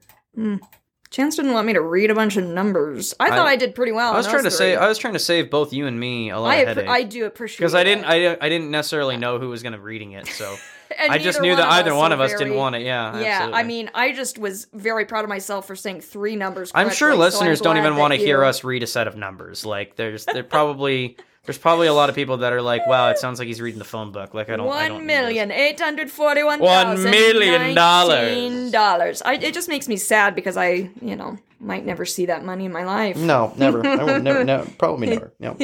Chance didn't want me to read a bunch of numbers. I thought I, did pretty well. I was trying to say. I was trying to save both you and me a lot I, of headache I do appreciate because I didn't. I, I didn't necessarily know who was going to be reading it, so [LAUGHS] I just knew that either one of us very- didn't want it. Yeah, Yeah, absolutely. I mean, I just was very proud of myself for saying three numbers. I'm sure correctly, so I'm listeners don't even want to that hear us read a set of numbers. Like there's there [LAUGHS] probably there's probably a lot of people that are like, wow, it sounds like he's reading the phone book. Like I don't. I don't One need this. million eight hundred forty-one One thousand million dollars. dollars. It just makes me sad because I, you know, might never see that money in my life. No, never. I won't. Never. No, probably never. [LAUGHS] No.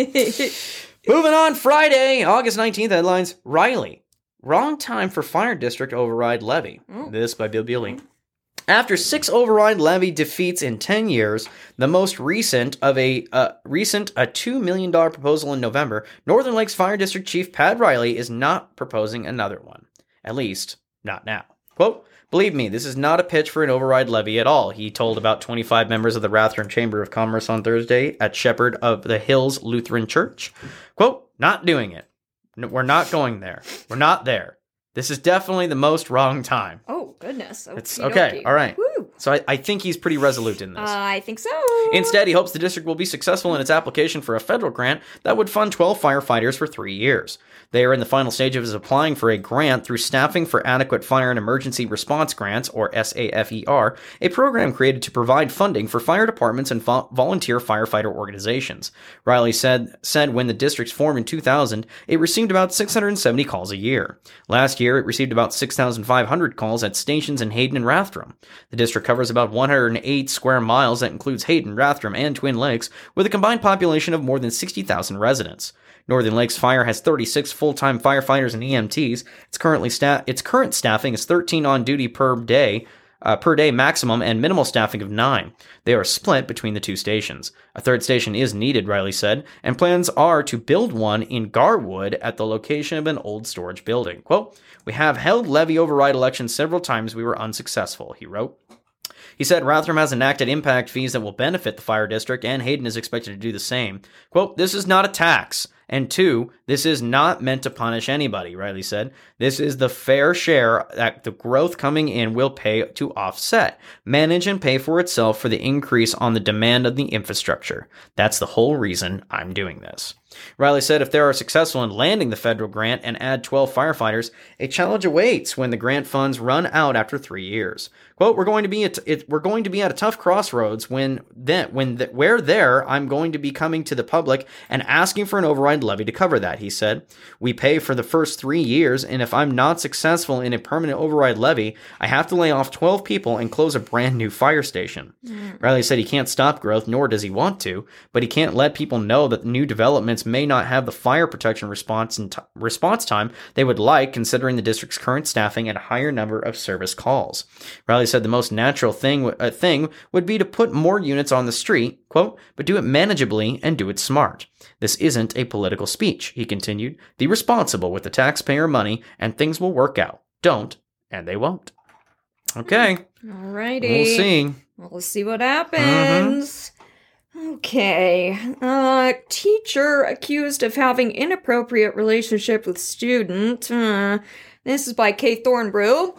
Moving on, Friday, August 19th, headlines Riley. Wrong time for fire district override levy. This by Bill Buley. After six override levy defeats in 10 years, the most recent of a uh, recent a $2 million proposal in November, Northern Lakes Fire District Chief Pat Riley is not proposing another one. At least, not now. Quote, Believe me, this is not a pitch for an override levy at all, he told about 25 members of the Rathdrum Chamber of Commerce on Thursday at Shepherd of the Hills Lutheran Church. Quote, not doing it. No, we're not going there. We're not there. This is definitely the most wrong time. Oh goodness. It's okay. All right. So I, I think he's pretty resolute in this. I think so. Instead, he hopes the district will be successful in its application for a federal grant that would fund 12 firefighters for three years. They are in the final stages of applying for a grant through Staffing for Adequate Fire and Emergency Response Grants, or SAFER, a program created to provide funding for fire departments and vo- volunteer firefighter organizations. Riley said, said when the districts formed in 2000, it received about 670 calls a year. Last year, it received about 6,500 calls at stations in Hayden and Rathdrum. The district covers about 108 square miles that includes Hayden, Rathdrum, and Twin Lakes, with a combined population of more than 60,000 residents. Northern Lakes Fire has 36 full-time firefighters and EMTs. Its currently sta- its current staffing is 13 on duty per day, uh, per day maximum, and minimal staffing of nine. They are split between the two stations. A third station is needed, Riley said, and plans are to build one in Garwood at the location of an old storage building. Quote, "We have held levy override elections several times. We were unsuccessful," he wrote. He said Rathdrum has enacted impact fees that will benefit the fire district, and Hayden is expected to do the same. Quote, This is not a tax. And two, this is not meant to punish anybody, Riley said. This is the fair share that the growth coming in will pay to offset, manage and pay for itself for the increase on the demand of the infrastructure. That's the whole reason I'm doing this. Riley said if they are successful in landing the federal grant and add 12 firefighters, a challenge awaits when the grant funds run out after three years. Quote, we're going to be at, it, we're going to be at a tough crossroads when then when the, where there I'm going to be coming to the public and asking for an override levy to cover that, he said. We pay for the first three years, and if I'm not successful in a permanent override levy, I have to lay off 12 people and close a brand new fire station. Mm. Riley said he can't stop growth, nor does he want to, but he can't let people know that new developments may not have the fire protection response and t- response time they would like, considering the district's current staffing and a higher number of service calls. Riley said the most natural thing uh, thing would be to put more units on the street, quote, but do it manageably and do it smart. This isn't a political speech, he continued. Be responsible with the taxpayer money and things will work out. Don't, and they won't. Okay, Alrighty. we'll see. Well, see what happens. Okay. Uh, teacher accused of having inappropriate relationship with student. Uh, this is by Kaye Thornbrugh.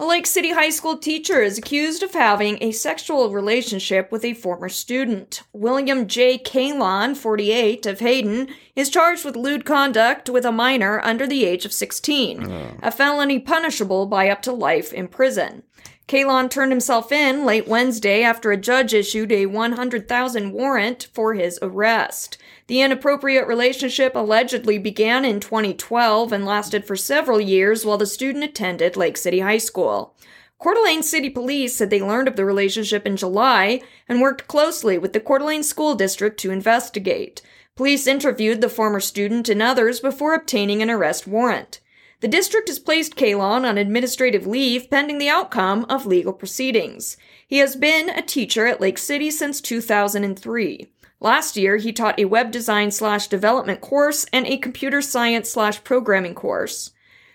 A Lake City High School teacher is accused of having a sexual relationship with a former student. William J. Kalon, 48, of Hayden, is charged with lewd conduct with a minor under the age of 16, a felony punishable by up to life in prison. Kalon turned himself in late Wednesday after a judge issued a 100,000 warrant for his arrest. The inappropriate relationship allegedly began in 2012 and lasted for several years while the student attended Lake City High School. Coeur d'Alene City Police said they learned of the relationship in July and worked closely with the Coeur d'Alene School District to investigate. Police interviewed the former student and others before obtaining an arrest warrant. The district has placed Kalon on administrative leave pending the outcome of legal proceedings. He has been a teacher at Lake City since 2003. Last year, he taught a web design slash development course and a computer science slash programming course.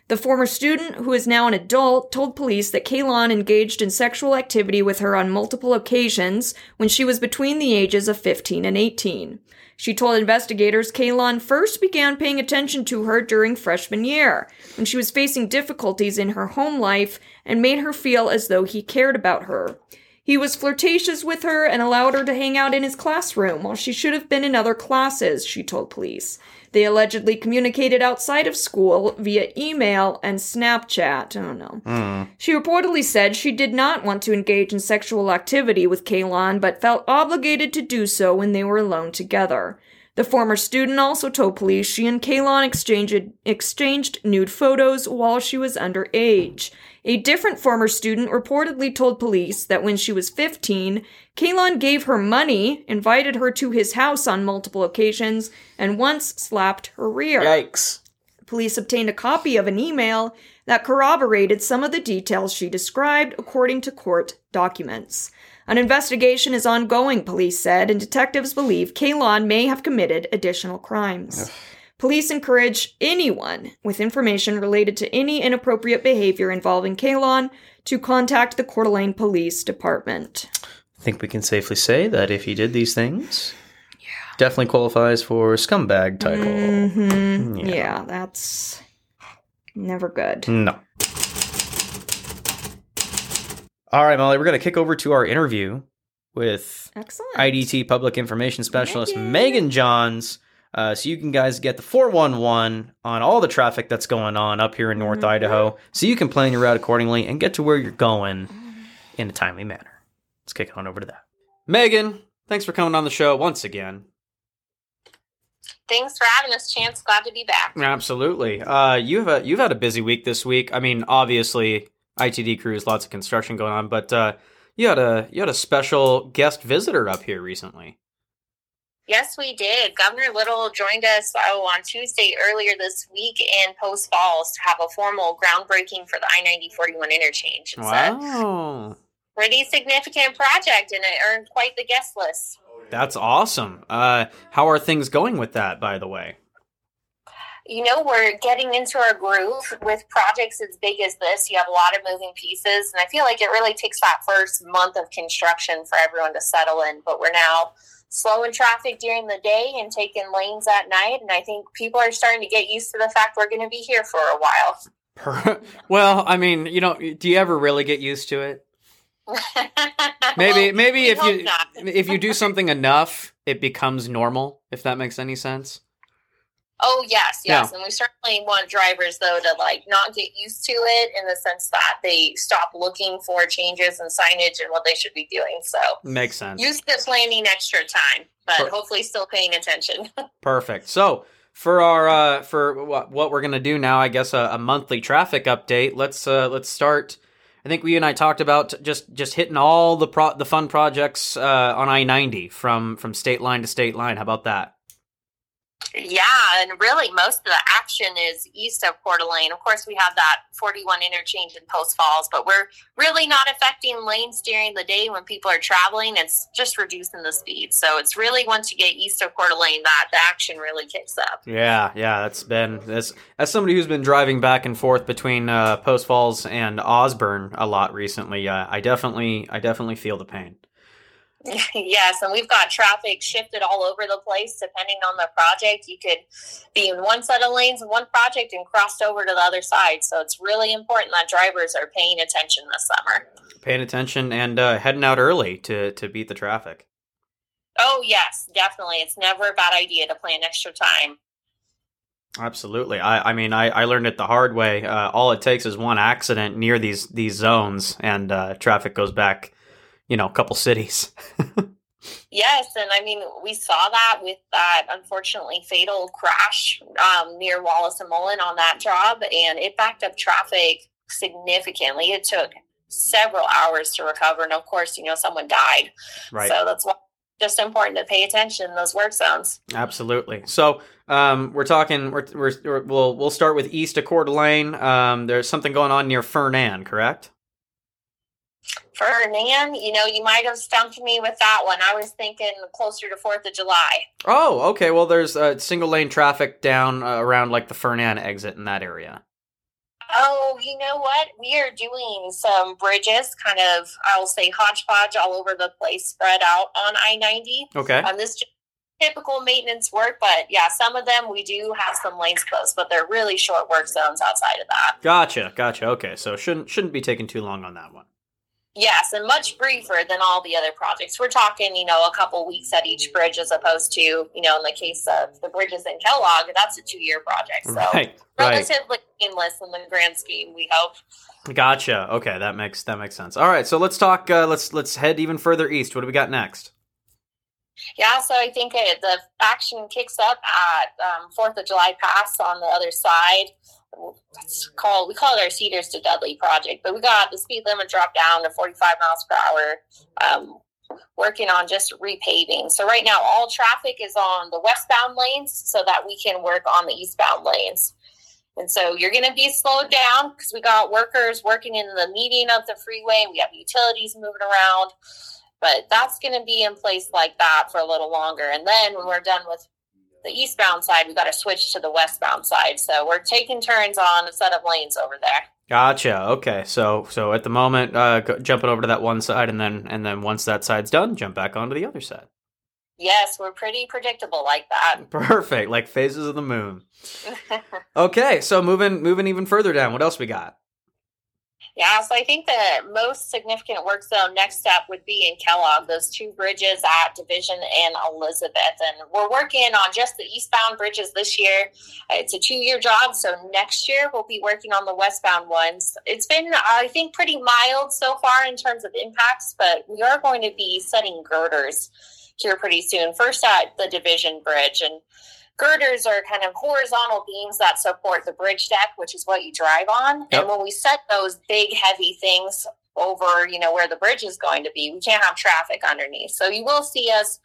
The former student, who is now an adult, told police that Kalon engaged in sexual activity with her on multiple occasions when she was between the ages of 15 and 18. She told investigators Kalon first began paying attention to her during freshman year, when she was facing difficulties in her home life and made her feel as though he cared about her. He was flirtatious with her and allowed her to hang out in his classroom while she should have been in other classes, she told police. They allegedly communicated outside of school via email and Snapchat. Oh no. Hmm. She reportedly said she did not want to engage in sexual activity with Kalon, but felt obligated to do so when they were alone together. The former student also told police she and Kalon exchanged, exchanged nude photos while she was underage. A different former student reportedly told police that when she was 15, Kalon gave her money, invited her to his house on multiple occasions, and once slapped her rear. Yikes. Police obtained a copy of an email that corroborated some of the details she described, according to court documents. An investigation is ongoing, police said, and detectives believe Kalon may have committed additional crimes. Police encourage anyone with information related to any inappropriate behavior involving Kalon to contact the Coeur d'Alene Police Department. I think we can safely say that if he did these things, definitely qualifies for scumbag title. Mm-hmm. Yeah. that's Never good. No. All right, Molly, we're going to kick over to our interview with Excellent. IDT Public Information Specialist Megan. Megan Jahns. Uh, so you can guys get the 411 on all the traffic that's going on up here in North Mhm. Idaho so you can plan your route accordingly and get to where you're going in a timely manner. Let's kick on over to that. Megan, thanks for coming on the show once again. Thanks for having us, Chance. Glad to be back. Absolutely. Uh, you've a, you've had a busy week this week. I mean, obviously, ITD crews, lots of construction going on, but uh, you had a you had a special guest visitor up here recently. Yes, we did. Governor Little joined us oh, on Tuesday earlier this week in Post Falls to have a formal groundbreaking for the I 90 41 interchange. It's a Wow, pretty significant project, and it earned quite the guest list. that's awesome. Uh, how are things going with that, by the way? You know, we're getting into our groove with projects as big as this. You have a lot of moving pieces, and I feel like it really takes that first month of construction for everyone to settle in. But we're now slowing traffic during the day and taking lanes at night, and I think people are starting to get used to the fact we're going to be here for a while. [LAUGHS] Well, I mean, you know, do you ever really get used to it? [LAUGHS] Maybe, Well, maybe if you if you do something enough, it becomes normal. If that makes any sense. Oh yes, yes, and we certainly want drivers though to like not get used to it in the sense that they stop looking for changes and signage and what they should be doing. So Makes sense. use the planning extra time, but hopefully still paying attention. [LAUGHS] Perfect. So for our uh, for what, what we're gonna do now, I guess a, a monthly traffic update. Let's uh, let's start. I think we and I talked about just just hitting all the pro- the fun projects uh, on I ninety from from state line to state line. How about that? Yeah, and really most of the action is east of Coeur d'Alene. Of course, we have that 41 interchange in Post Falls, but we're really not affecting lanes during the day when people are traveling. It's just reducing the speed. So it's really once you get east of Coeur d'Alene that the action really kicks up. Yeah, yeah, that's been as as somebody who's been driving back and forth between uh, Post Falls and Osburn a lot recently. Uh, I definitely I definitely feel the pain. [LAUGHS] yes, and we've got traffic shifted all over the place depending on the project. You could be in one set of lanes in one project and crossed over to the other side. So it's really important that drivers are paying attention this summer. Paying attention and uh, heading out early to to beat the traffic. Oh, yes, definitely. It's never a bad idea to plan extra time. Absolutely. I, I mean, I, I learned it the hard way. Uh, all it takes is one accident near these these zones, and uh, traffic goes back, you know, a couple cities. [LAUGHS] Yes, and I mean, we saw that with that unfortunately fatal crash um, near Wallace and Mullan on that job, and it backed up traffic significantly. It took several hours to recover, and of course, you know, someone died. right. So that's why just important to pay attention in those work zones. Absolutely. So um, we're talking. We're, we're, we're we'll we'll start with east of Coeur d'Alene. Um, there's something going on near Fernan, correct? Fernan, you know, you might have stumped me with that one. I was thinking closer to Fourth of July. Oh, okay. Well, there's uh, single lane traffic down uh, around like the Fernan exit in that area. Oh, you know what? We are doing some bridges, kind of, I'll say hodgepodge all over the place, spread out on I 90. Okay. Um, this typical maintenance work, but yeah, some of them we do have some lanes closed, but they're really short work zones outside of that. Gotcha. Gotcha. Okay. So shouldn't shouldn't be taking too long on that one. Yes, and much briefer than all the other projects. We're talking, you know, a couple weeks at each bridge as opposed to, you know, in the case of the bridges in Kellogg, that's a two year project. So Right. Right. relatively painless in the grand scheme, we hope. Gotcha. Okay, that makes that makes sense. All right, so let's talk. Uh, let's let's head even further east. What do we got next? Yeah, so I think it, the action kicks up at um, Fourth of July Pass on the other side. It's called we call it our Cedars to Dudley project, but we got the speed limit dropped down to 45 miles per hour. Um, working on just repaving. So right now, all traffic is on the westbound lanes, so that we can work on the eastbound lanes. And so you're going to be slowed down because we got workers working in the median of the freeway. We have utilities moving around but that's going to be in place like that for a little longer. And then when we're done with the eastbound side, we got to switch to the westbound side. So we're taking turns on a set of lanes over there. Gotcha. Okay, so so at the moment, uh, go, jumping over to that one side, and then and then once that side's done, jump back onto the other side. Yes, we're pretty predictable like that. [LAUGHS] Perfect, like phases of the moon. [LAUGHS] Okay, so moving moving even further down, what else we got? Yeah, so I think the most significant work zone next step would be in Kellogg, those two bridges at Division and Elizabeth. And we're working on just the eastbound bridges this year. Uh, it's a two year job, so next year we'll be working on the westbound ones. It's been, I think, pretty mild so far in terms of impacts, but we are going to be setting girders here pretty soon. First at the Division Bridge. And girders are kind of horizontal beams that support the bridge deck, which is what you drive on. Yep. And when we set those big, heavy things over, you know, where the bridge is going to be, we can't have traffic underneath. So you will see us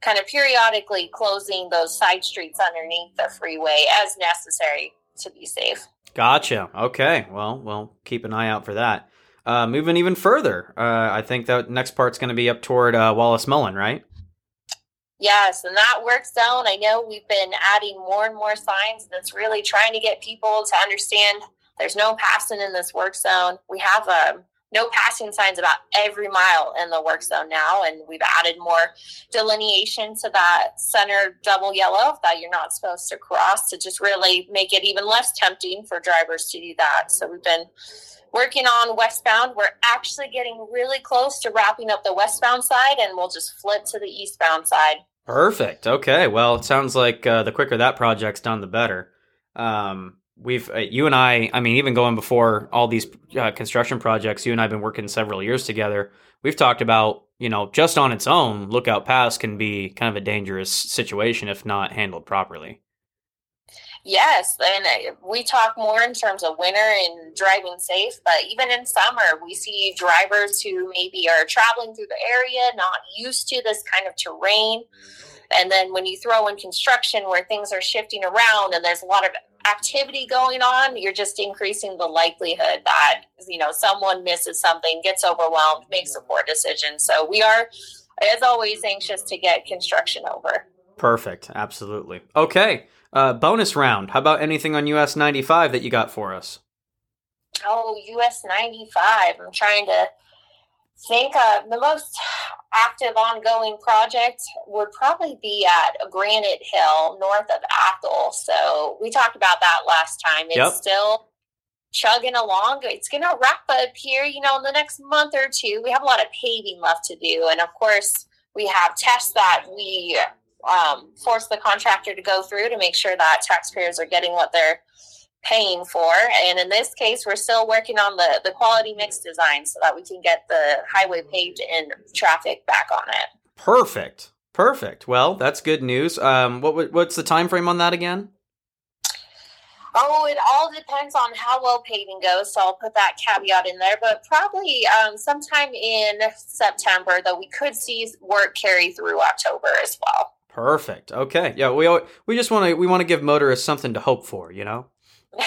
kind of periodically closing those side streets underneath the freeway as necessary to be safe. Gotcha. Okay. Well, we'll keep an eye out for that. Uh, moving even further, uh, I think that next part's going to be up toward uh, Wallace Mullan, right? Yes, and that work zone, I know we've been adding more and more signs, that's really trying to get people to understand there's no passing in this work zone. We have um, no passing signs about every mile in the work zone now, and we've added more delineation to that center double yellow that you're not supposed to cross to just really make it even less tempting for drivers to do that. So we've been working on westbound. We're actually getting really close to wrapping up the westbound side, and we'll just flip to the eastbound side. Perfect. Okay. Well, it sounds like uh, the quicker that project's done, the better. Um, we've uh, you and I. I mean, even going before all these uh, construction projects, you and I've been working several years together. We've talked about you know just on its own, Lookout Pass can be kind of a dangerous situation if not handled properly. Yes, and uh, we talk more in terms of winter and driving safe, but even in summer, we see drivers who maybe are traveling through the area, not used to this kind of terrain. And then when you throw in construction where things are shifting around and there's a lot of activity going on, you're just increasing the likelihood that, you know, someone misses something, gets overwhelmed, makes a poor decision. So we are, as always, anxious to get construction over. Perfect. Absolutely. Okay. Uh, bonus round. How about anything on US 95 that you got for us? Oh, US 95. I'm trying to think uh, the most active ongoing project would probably be at Granite Hill north of Athol. So we talked about that last time. It's Yep. still chugging along. It's going to wrap up here, you know, in the next month or two. We have a lot of paving left to do. And of course, we have tests that we um, force the contractor to go through to make sure that taxpayers are getting what they're paying for. And in this case, we're still working on the, the quality mix design so that we can get the highway paved and traffic back on it. Perfect. Perfect. Well, that's good news. Um, what what's the time frame on that again? Oh, it all depends on how well paving goes. So I'll put that caveat in there. But probably um, sometime in September, though we could see work carry through October as well. Perfect. Okay. Yeah, we we just want to we want to give motorists something to hope for, you know. [LAUGHS]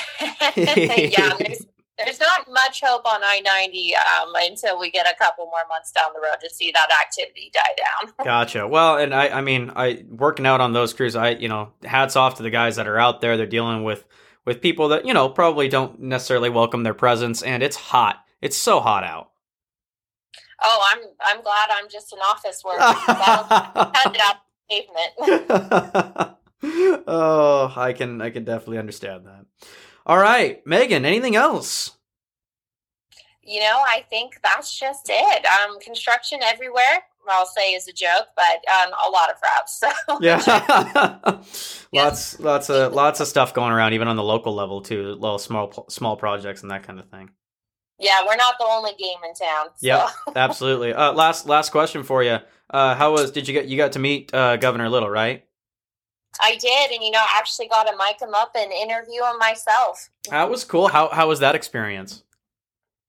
yeah, there's, there's not much hope on I 90 um, until we get a couple more months down the road to see that activity die down. [LAUGHS] Gotcha. Well, and I I mean, I working out on those crews, I you know, hats off to the guys that are out there. They're dealing with with people that, you know, probably don't necessarily welcome their presence and it's hot. It's so hot out. Oh, I'm I'm glad I'm just an office worker. That'll cut it out the pavement. [LAUGHS] oh, I can I can definitely understand that. All right, Megan, anything else? you know, I think that's just it. Um, construction everywhere. I'll say is a joke, but um, a lot of reps. So [LAUGHS] [LAUGHS] Yeah. lots lots of lots of stuff going around even on the local level too, little small small projects and that kind of thing. Yeah, we're not the only game in town. So. Yep, absolutely. Uh, last last question for you. Uh, how was did you get you got to meet uh, Governor Little, right? I did, and you know, I actually got to mic him up and interview him myself. That was cool. How how was that experience?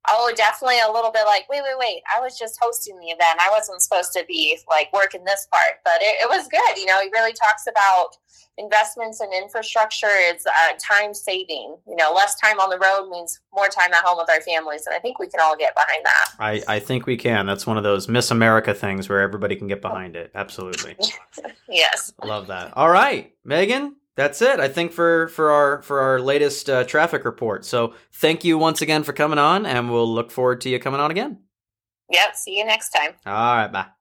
Oh, definitely a little bit like, wait, wait, wait. I was just hosting the event. I wasn't supposed to be like working this part, but it, it was good. You know, he really talks about investments in infrastructure is uh, time saving. You know, less time on the road means more time at home with our families. And I think we can all get behind that. I, I think we can. That's one of those Miss America things where everybody can get behind it. Absolutely. [LAUGHS] Yes. Love that. All right, Megan, that's it. I think for for our for our latest uh, traffic report. So thank you once again for coming on, and we'll look forward to you coming on again. Yep. See you next time. All right, bye.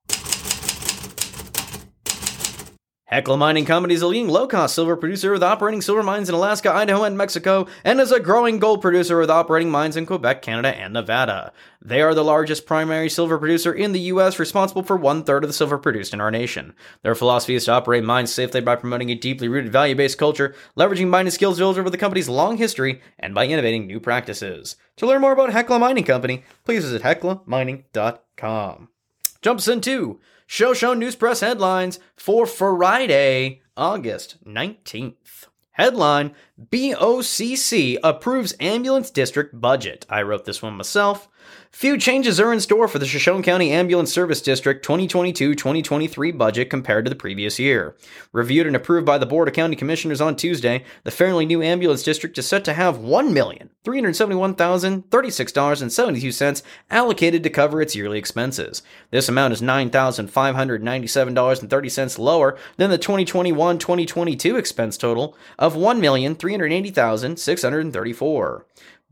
Hecla Mining Company is a leading low cost silver producer with operating silver mines in Alaska, Idaho, and Mexico, and is a growing gold producer with operating mines in Quebec, Canada, and Nevada. They are the largest primary silver producer in the U.S., responsible for one third of the silver produced in our nation. Their philosophy is to operate mines safely by promoting a deeply rooted value based culture, leveraging mining skills built over the company's long history, and by innovating new practices. To learn more about Hecla Mining Company, please visit heclamining.com. Jumps into Shoshone News Press headlines for Friday, August 19th. Headline BOCC approves ambulance district budget. I wrote this one myself. Few changes are in store for the Shoshone County Ambulance Service District 2022 2023 budget compared to the previous year. Reviewed and approved by the Board of County Commissioners on Tuesday, the fairly new ambulance district is set to have $1,371,036.72 allocated to cover its yearly expenses. This amount is $9,597.30 lower than the 2021 2022 expense total of $1,380,634.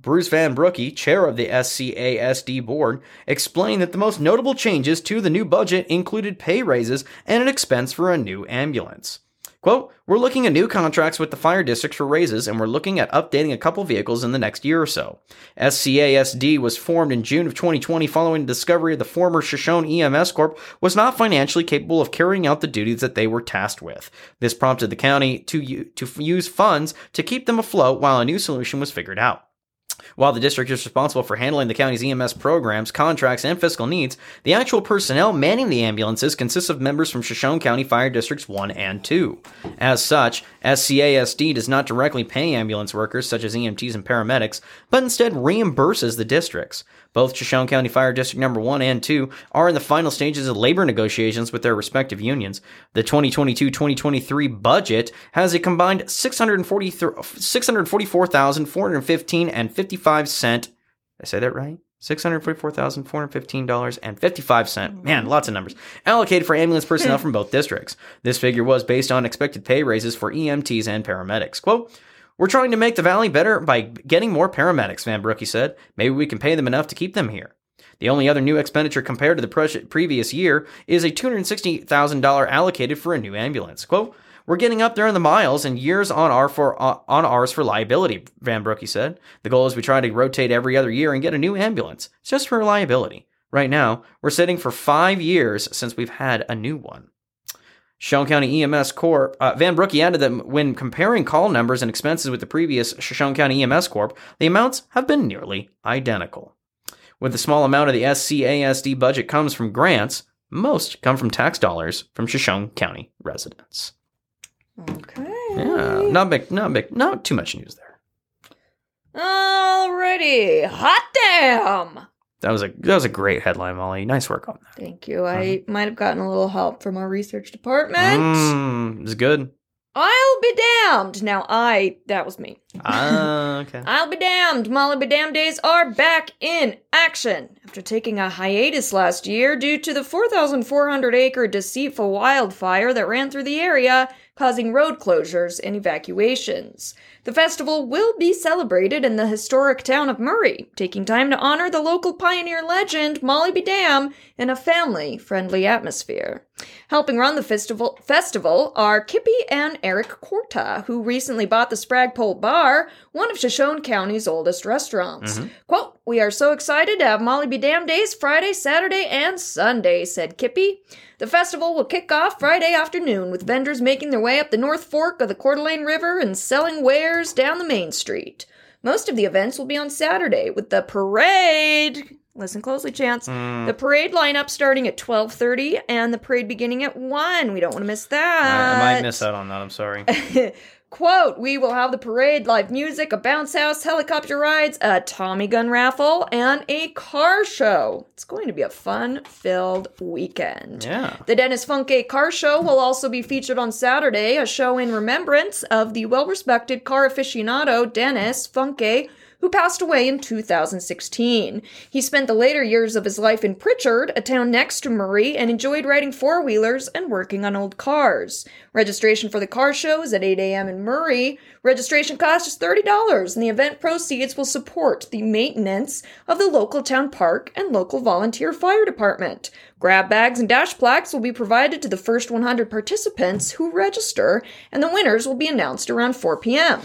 Bruce Van Brookie, chair of the SCASD board, explained that the most notable changes to the new budget included pay raises and an expense for a new ambulance. Quote, We're looking at new contracts with the fire districts for raises, and we're looking at updating a couple vehicles in the next year or so. SCASD was formed in June of 2020 following the discovery of the former Shoshone EMS Corp was not financially capable of carrying out the duties that they were tasked with. This prompted the county to, to use funds to keep them afloat while a new solution was figured out. While the district is responsible for handling the county's EMS programs, contracts, and fiscal needs, the actual personnel manning the ambulances consists of members from Shoshone County Fire Districts 1 and 2. As such, SCASD does not directly pay ambulance workers such as EMTs and paramedics, but instead reimburses the districts. Both Shoshone County Fire District number 1 and 2 are in the final stages of labor negotiations with their respective unions. The 2022-2023 budget has a combined 644,415 and 55 cent. I say that right? $644,415.55. Mm-hmm. Man, lots of numbers. Allocated for ambulance personnel [LAUGHS] from both districts. This figure was based on expected pay raises for EMTs and paramedics. Quote, we're trying to make the valley better by getting more paramedics, Van Brookie said. Maybe we can pay them enough to keep them here. The only other new expenditure compared to the pre- previous year is a $260,000 allocated for a new ambulance. Quote, we're getting up there in the miles and years on our for uh, on ours for liability, Van Brookie said. The goal is we try to rotate every other year and get a new ambulance. It's just for reliability. Right now, we're sitting for five years since we've had a new one. Shoshone County EMS Corp. Uh, Van Brookie added that when comparing call numbers and expenses with the previous Shoshone County EMS Corp, the amounts have been nearly identical. With a small amount of the SCASD budget comes from grants, most come from tax dollars from Shoshone County residents. Okay. Yeah, not big, not big, not too much news there. Alrighty. Hot damn! That was a that was a great headline, Molly. Nice work on that. Thank you. I might have gotten a little help from our research department. Mm, it's good. I'll be damned. Now, I, that was me. Ah, [LAUGHS] okay. I'll be damned. Molly be damned days are back in action. After taking a hiatus last year due to the 4,400 acre deceitful wildfire that ran through the area, causing road closures and evacuations. The festival will be celebrated in the historic town of Murray, taking time to honor the local pioneer legend Molly Be Dam in a family friendly atmosphere. Helping run the festival, festival are Kippy and Eric Corta, who recently bought the Spragpole Bar, one of Shoshone County's oldest restaurants. Mm-hmm. Quote, We are so excited to have Molly Be Damn Days Friday, Saturday, and Sunday, said Kippy. The festival will kick off Friday afternoon with vendors making their way up the North Fork of the Coeur d'Alene River and selling wares down the main street. Most of the events will be on Saturday with the parade. Listen closely, Chance. Hmm. The parade lineup starting at 12:30 and the parade beginning at 1. We don't want to miss I, that. I might miss out on that. I'm sorry. [LAUGHS] Quote, we will have the parade, live music, a bounce house, helicopter rides, a Tommy gun raffle, and a car show. It's going to be a fun filled weekend. Yeah. The Dennis Funke Car Show will also be featured on Saturday, a show in remembrance of the well respected car aficionado Dennis Funke, who passed away in 2016. He spent the later years of his life in Pritchard, a town next to Murray, and enjoyed riding four wheelers and working on old cars. Registration for the car show is at 8 a.m. in Murray. Registration cost is $30, and the event proceeds will support the maintenance of the local town park and local volunteer fire department. Grab bags and dash plaques will be provided to the first 100 participants who register, and the winners will be announced around 4 p.m.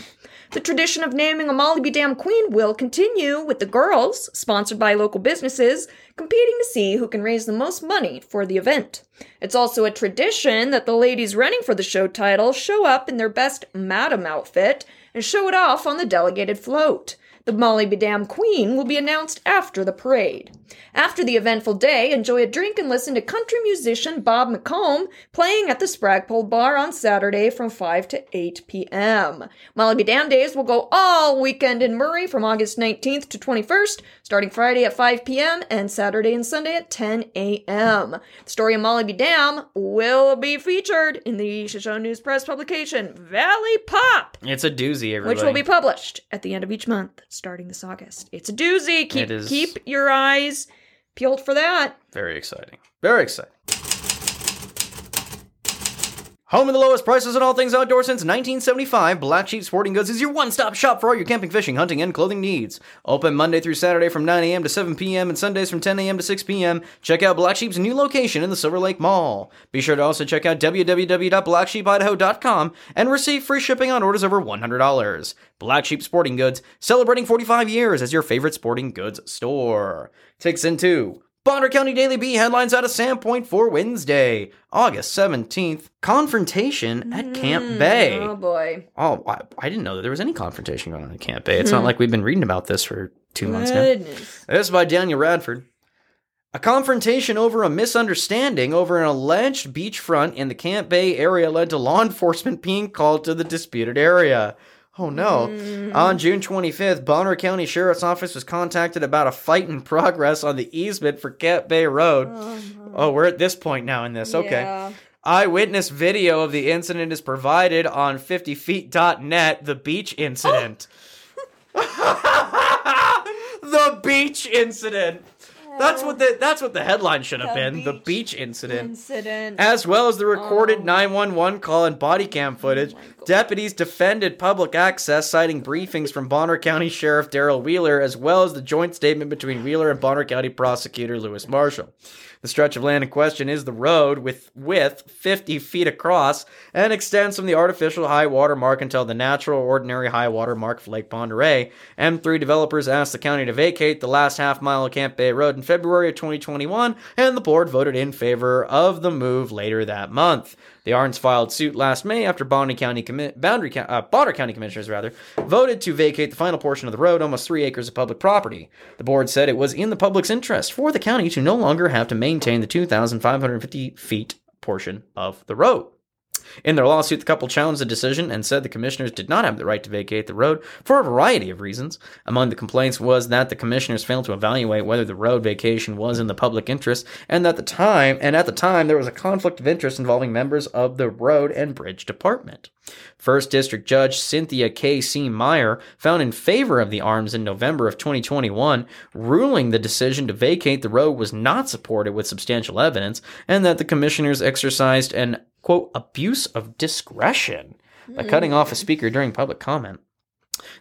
The tradition of naming a Molly Be Dam Queen will continue with the girls, sponsored by local businesses, competing to see who can raise the most money for the event. It's also a tradition that the ladies running for the show title show up in their best madam outfit and show it off on the delegated float. The Molly B. Dam Queen will be announced after the parade. After the eventful day, enjoy a drink and listen to country musician Bob McComb playing at the Spragpole Bar on Saturday from 5 to 8 p.m. Molly B. Dam Days will go all weekend in Murray from August 19th to 21st, starting Friday at 5 p.m. and Saturday and Sunday at 10 a.m. The story of Molly B. Dam will be featured in the Shoshone News Press publication Valley Pop It's a doozy, everybody. which will be published at the end of each month starting this August. It's a doozy. Keep It is. keep your eyes peeled for that. Very exciting. Very exciting. Home of the lowest prices on all things outdoor since 1975, Black Sheep Sporting Goods is your one stop shop for all your camping, fishing, hunting, and clothing needs. Open Monday through Saturday from 9 a.m. to 7 p.m. and Sundays from 10 a.m. to 6 p.m. Check out Black Sheep's new location in the Silver Lake Mall. Be sure to also check out www.blacksheepidaho.com and receive free shipping on orders over $100. Black Sheep Sporting Goods, celebrating 45 years as your favorite sporting goods store. Takes into Bonner County Daily Bee headlines out of Sandpoint for Wednesday, August 17th. Confrontation at Camp mm, Bay. Oh boy. Oh, I, I didn't know that there was any confrontation going on at Camp Bay. It's not hmm. like we've been reading about this for two months now. Goodness. This is by Daniel Radford. A confrontation over a misunderstanding over an alleged beachfront in the Camp Bay area led to law enforcement being called to the disputed area. Oh no. On mm. June 25th, Bonner County Sheriff's Office was contacted about a fight in progress on the easement for Camp Bay Road. Uh-huh. Oh, we're at this point now in this. Okay. Yeah. Eyewitness video of the incident is provided on 50feet.net, the beach incident. [LAUGHS] [LAUGHS] the beach incident. That's what the that's what the headline should have been. The beach incident. Incident. As well as the recorded Oh. 911 call and body cam oh footage, my deputies defended public access, citing briefings from Bonner County Sheriff Daryl Wheeler, as well as the joint statement between Wheeler and Bonner County Prosecutor Louis Marshall. The stretch of land in question is the road with width 50 feet across and extends from the artificial high water mark until the natural ordinary high water mark of Lake Pend Oreille. M3 developers asked the county to vacate the last half mile of Camp Bay Road in February of 2021, and the board voted in favor of the move later that month. The Arns filed suit last May after County commi- Boundary uh, Bonner County commissioners rather voted to vacate the final portion of the road, almost three acres of public property. The board said it was in the public's interest for the county to no longer have to maintain the 2,550 feet portion of the road. In their lawsuit, the couple challenged the decision and said the commissioners did not have the right to vacate the road for a variety of reasons. Among the complaints was that the commissioners failed to evaluate whether the road vacation was in the public interest, and that the time and at the time there was a conflict of interest involving members of the road and bridge department. First District Judge Cynthia K. C. Meyer found in favor of the Arns in November of 2021, ruling the decision to vacate the road was not supported with substantial evidence, and that the commissioners exercised an quote abuse of discretion by cutting off a hmm. speaker during public comment.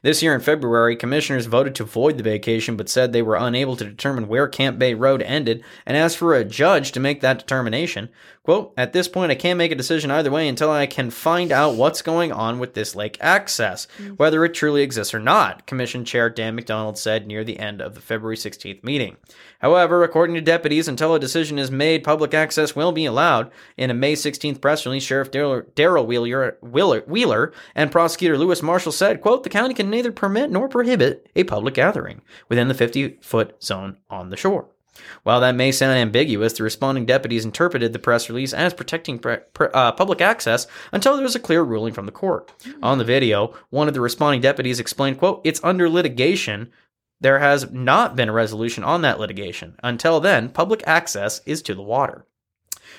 This year in February, commissioners voted to void the vacation but said they were unable to determine where Camp Bay Road ended and asked for a judge to make that determination. Quote, At this point, I can't make a decision either way until I can find out what's going on with this lake access, mm-hmm. whether it truly exists or not, Commission Chair Dan McDonald said near the end of the February 16th meeting. However, according to deputies, until a decision is made, public access will be allowed. In a May 16th press release, Sheriff Daryl Wheeler, Wheeler, Wheeler and Prosecutor Louis Marshall said, quote, the county can neither permit nor prohibit a public gathering within the 50-foot zone on the shore. While that may sound ambiguous, the responding deputies interpreted the press release as protecting pre- pre- uh, public access until there was a clear ruling from the court. On the video, one of the responding deputies explained, quote, it's under litigation. There has not been a resolution on that litigation. Until then, public access is to the water.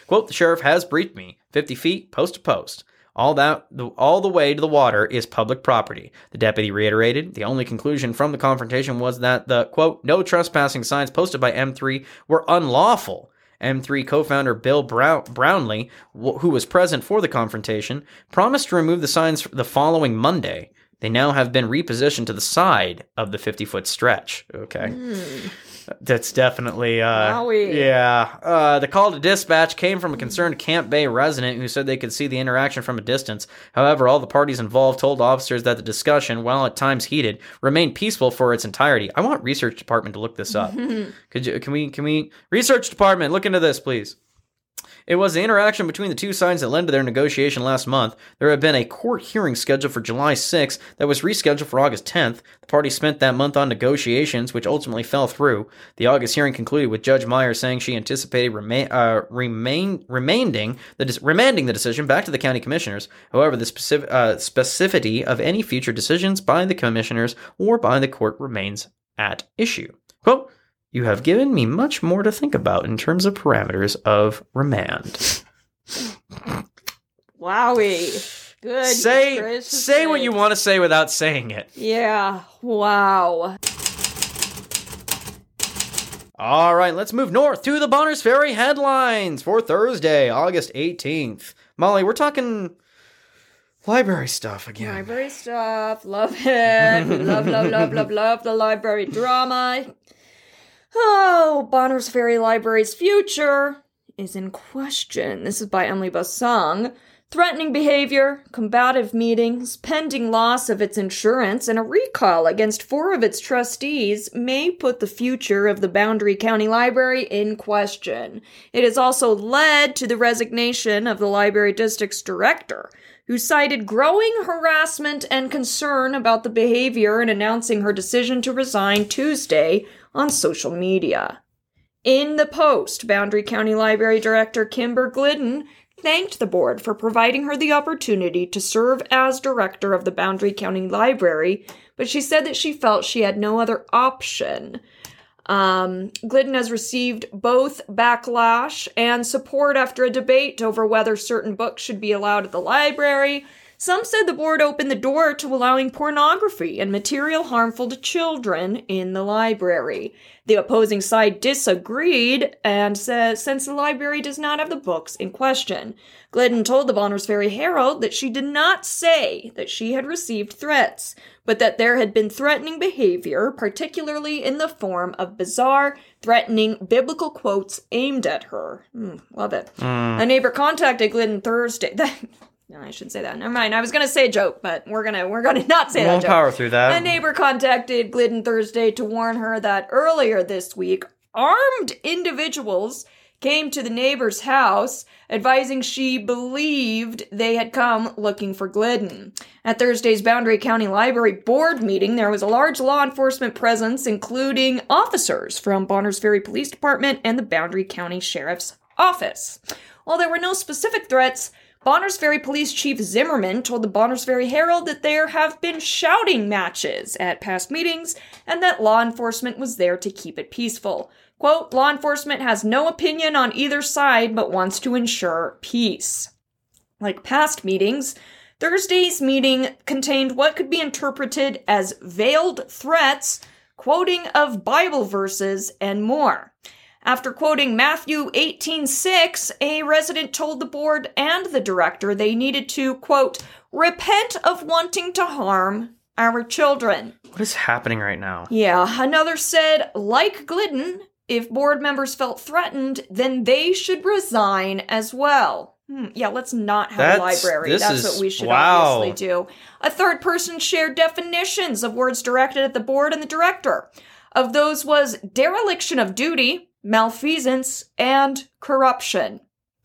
Quote, the sheriff has briefed me, 50 feet, post to post. All that, the, all the way to the water is public property. The deputy reiterated. The only conclusion from the confrontation was that the quote no trespassing signs posted by M3 were unlawful. M3 co-founder Bill Brown- Brownlee, wh- who was present for the confrontation, promised to remove the signs the following Monday. They now have been repositioned to the side of the 50-foot stretch. Okay. Hmm. That's definitely, uh, Wowie. yeah. Uh, the call to dispatch came from a concerned Camp Bay resident who said they could see the interaction from a distance. However, all the parties involved told officers that the discussion, while at times heated, remained peaceful for its entirety. I want research department to look this up. [LAUGHS] could you? Can we? Can we? Research department, look into this, please. It was the interaction between the two sides that led to their negotiation last month. There had been a court hearing scheduled for July 6th that was rescheduled for August 10th. The parties spent that month on negotiations, which ultimately fell through. The August hearing concluded with Judge Meyer saying she anticipated remain, uh, remain, remanding, the, remanding the decision back to the county commissioners. However, the specific, uh, specificity of any future decisions by the commissioners or by the court remains at issue. Quote, you have given me much more to think about in terms of parameters of remand. Wowie. Good. say gracious say what you want to say without saying it. Yeah. Wow. All right, let's move north to the Bonners Ferry headlines for Thursday, August 18th. Molly, we're talking library stuff again. Library stuff. Love it. love, love, love, love, love the library drama. Oh, Bonners Ferry Library's future is in question. This is by Emily Bassong. Threatening behavior, combative meetings, pending loss of its insurance, and a recall against four of its trustees may put the future of the Boundary County Library in question. It has also led to the resignation of the library district's director, who cited growing harassment and concern about the behavior in announcing her decision to resign Tuesday on social media. In the post, Boundary County Library Director Kimber Glidden thanked the board for providing her the opportunity to serve as director of the Boundary County Library, but she said that she felt she had no other option. Um, Glidden has received both backlash and support after a debate over whether certain books should be allowed at the library. Some said the board opened the door to allowing pornography and material harmful to children in the library. The opposing side disagreed and said since the library does not have the books in question. Glidden told the Bonners Ferry Herald that she did not say that she had received threats, but that there had been threatening behavior, particularly in the form of bizarre, threatening biblical quotes aimed at her. Hmm, love it. A neighbor contacted Glidden Thursday. [LAUGHS] no, I shouldn't say that. Never mind. I was gonna say a joke, but we're gonna we're gonna [LAUGHS] not say that We'll joke. power through that. A neighbor contacted Glidden Thursday to warn her that earlier this week, armed individuals came to the neighbor's house, advising she believed they had come looking for Glidden. At Thursday's Boundary County Library board meeting, there was a large law enforcement presence, including officers from Bonners Ferry Police Department and the Boundary County Sheriff's Office. While there were no specific threats, Bonners Ferry Police Chief Zimmerman told the Bonners Ferry Herald that there have been shouting matches at past meetings and that law enforcement was there to keep it peaceful. Quote, law enforcement has no opinion on either side but wants to ensure peace. Like past meetings, Thursday's meeting contained what could be interpreted as veiled threats, quoting of Bible verses, and more. After quoting Matthew 18:6, a resident told the board and the director they needed to quote repent of wanting to harm our children. what is happening right now? Yeah, another said, like Glidden, if board members felt threatened, then they should resign as well. Hmm, yeah, let's not have That's- a library. That's is- what we should wow. obviously do. A third person shared definitions of words directed at the board and the director. Of those was dereliction of duty, malfeasance, and corruption.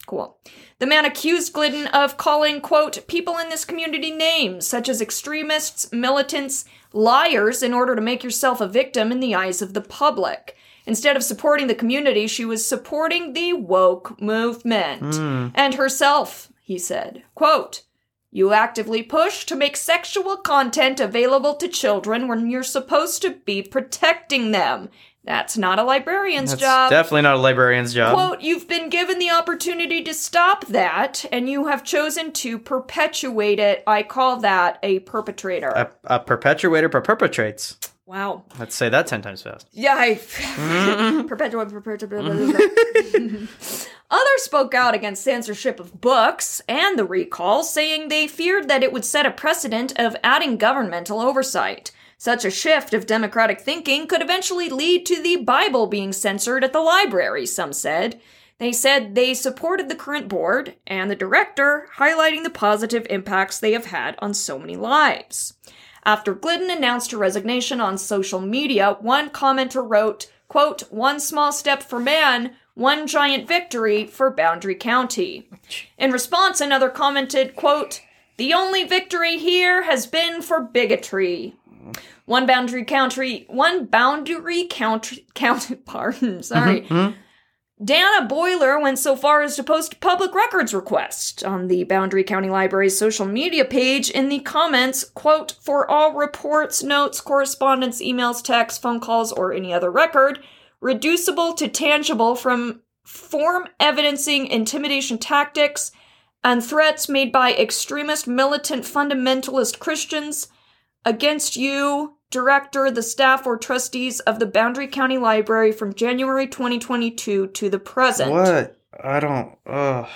Cool. The man accused Glidden of calling, quote, people in this community names, such as extremists, militants, liars, in order to make yourself a victim in the eyes of the public. Instead of supporting the community, she was supporting the woke movement. Hmm. And herself, he said, quote, You actively push to make sexual content available to children when you're supposed to be protecting them. That's not a librarian's That's job. definitely not a librarian's job. Quote, you've been given the opportunity to stop that, and you have chosen to perpetuate it. I call that a perpetrator. a, a perpetuator per perpetrates. Wow. Let's say that ten times fast. Yeah, I [LAUGHS] perpetuate, perpetuate. Others spoke out against censorship of books and the recall, saying they feared that it would set a precedent of adding governmental oversight. Such a shift of democratic thinking could eventually lead to the Bible being censored at the library, some said. They said they supported the current board and the director, highlighting the positive impacts they have had on so many lives. After Glidden announced her resignation on social media, one commenter wrote, quote, one small step for man, one giant victory for Boundary County. In response, another commented, quote, the only victory here has been for bigotry. One boundary country, one boundary country, [LAUGHS] count, pardon, sorry. Mm-hmm. Dana Boyler went so far as to post a public records request on the Boundary County Library's social media page in the comments, quote, for all reports, notes, correspondence, emails, texts, phone calls, or any other record, reducible to tangible from form evidencing intimidation tactics and threats made by extremist militant fundamentalist Christians against you, director, the staff, or trustees of the Boundary County Library from January 2022 to the present. What? I don't. Ugh.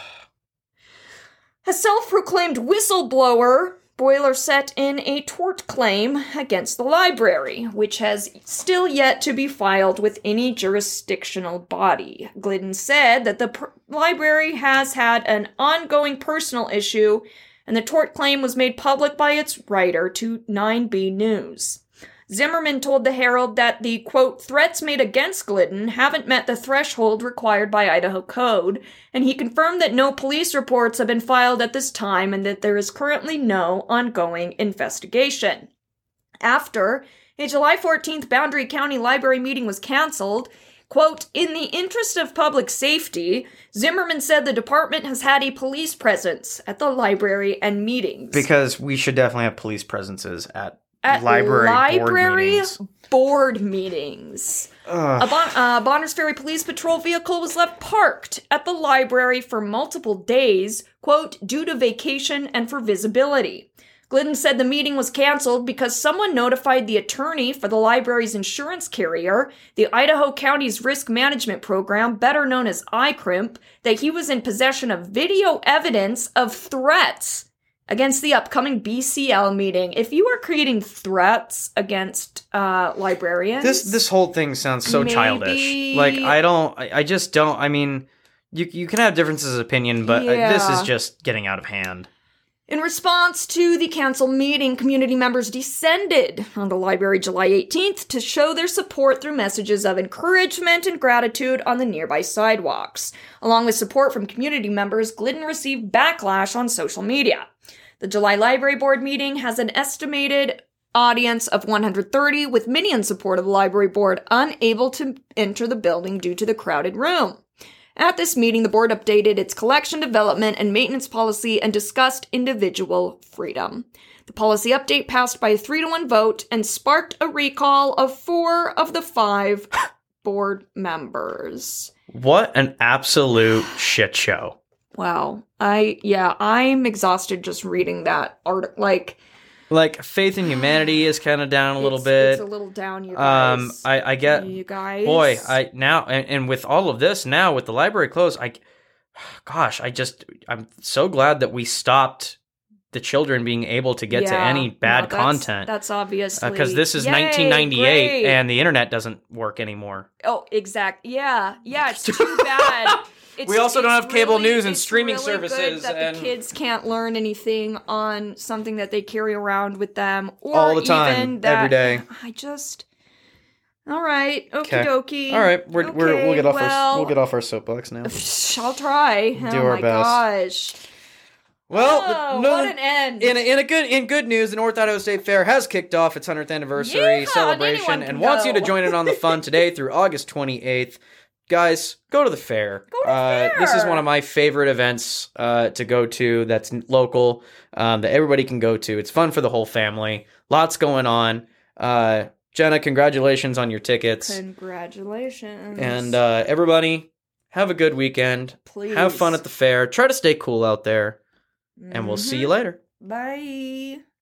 A self proclaimed whistleblower, Boyler set in a tort claim against the library, which has still yet to be filed with any jurisdictional body. Glidden said that the pr- library has had an ongoing personal issue, and the tort claim was made public by its writer to 9B News. Zimmerman told the Herald that the quote threats made against Glidden haven't met the threshold required by Idaho code, and he confirmed that no police reports have been filed at this time and that there is currently no ongoing investigation. After a July 14th Boundary County Library meeting was canceled, Quote, in the interest of public safety, Zimmerman said the department has had a police presence at the library and meetings. Because we should definitely have police presences at, at library, board meetings. board meetings. A bon- uh, Bonners Ferry Police Patrol vehicle was left parked at the library for multiple days, quote, due to vacation and for visibility. Glidden said the meeting was canceled because someone notified the attorney for the library's insurance carrier, the Idaho Counties Risk Management Program, better known as ICRMP, that he was in possession of video evidence of threats against the upcoming BCL meeting. If you are creating threats against uh, librarians, This this whole thing sounds so childish. Like I don't. I, I just don't. I mean, you you can have differences of opinion, but uh, this is just getting out of hand. In response to the council meeting, community members descended on the library July 18th to show their support through messages of encouragement and gratitude on the nearby sidewalks. Along with support from community members, Glidden received backlash on social media. The July Library Board meeting has an estimated audience of 130, with many in support of the library board unable to enter the building due to the crowded room. At this meeting, the board updated its collection development and maintenance policy and discussed individual freedom. The policy update passed by a 3 to 1 vote and sparked a recall of four of the five [LAUGHS] board members. What an absolute shit show. Wow. I, yeah, I'm exhausted just reading that article. Like, Like faith in humanity is kind of down a little it's, bit. It's a little down, you guys. um, I I get you guys. boy I now and, and with all of this now with the library closed I [SIGHS] gosh I just I'm so glad that we stopped the children being able to get to Yeah. any No, bad that's- content That's obviously because this is Yay, 1998 great. and the internet doesn't work anymore. Oh, exact. Yeah, yeah. It's too [LAUGHS] bad. It's, We also don't have cable really- news and it's streaming really good services That and- the kids can't learn anything on something that they carry around with them, or All the time, even that, every day. I just. All right, okie Okay. dokie. All right, we're, we're we'll get off our well, we'll get off our soapbox now. [LAUGHS] I'll try. Do oh our my best. gosh. Well, oh, no, what an end. in a, in a good in good news, the North Idaho State Fair has kicked off its 100th anniversary Yeehaw, and celebration anyone and can wants you to join in on the fun today through August 28th. Guys, go to the fair. Go to the uh, This is one of my favorite events uh, to go to. That's local um, that everybody can go to. It's fun for the whole family. Lots going on. Uh, Jenna, congratulations on your tickets. Congratulations. And uh, everybody, have a good weekend. please Have fun at the fair. Try to stay cool out there. And we'll see you later. Bye.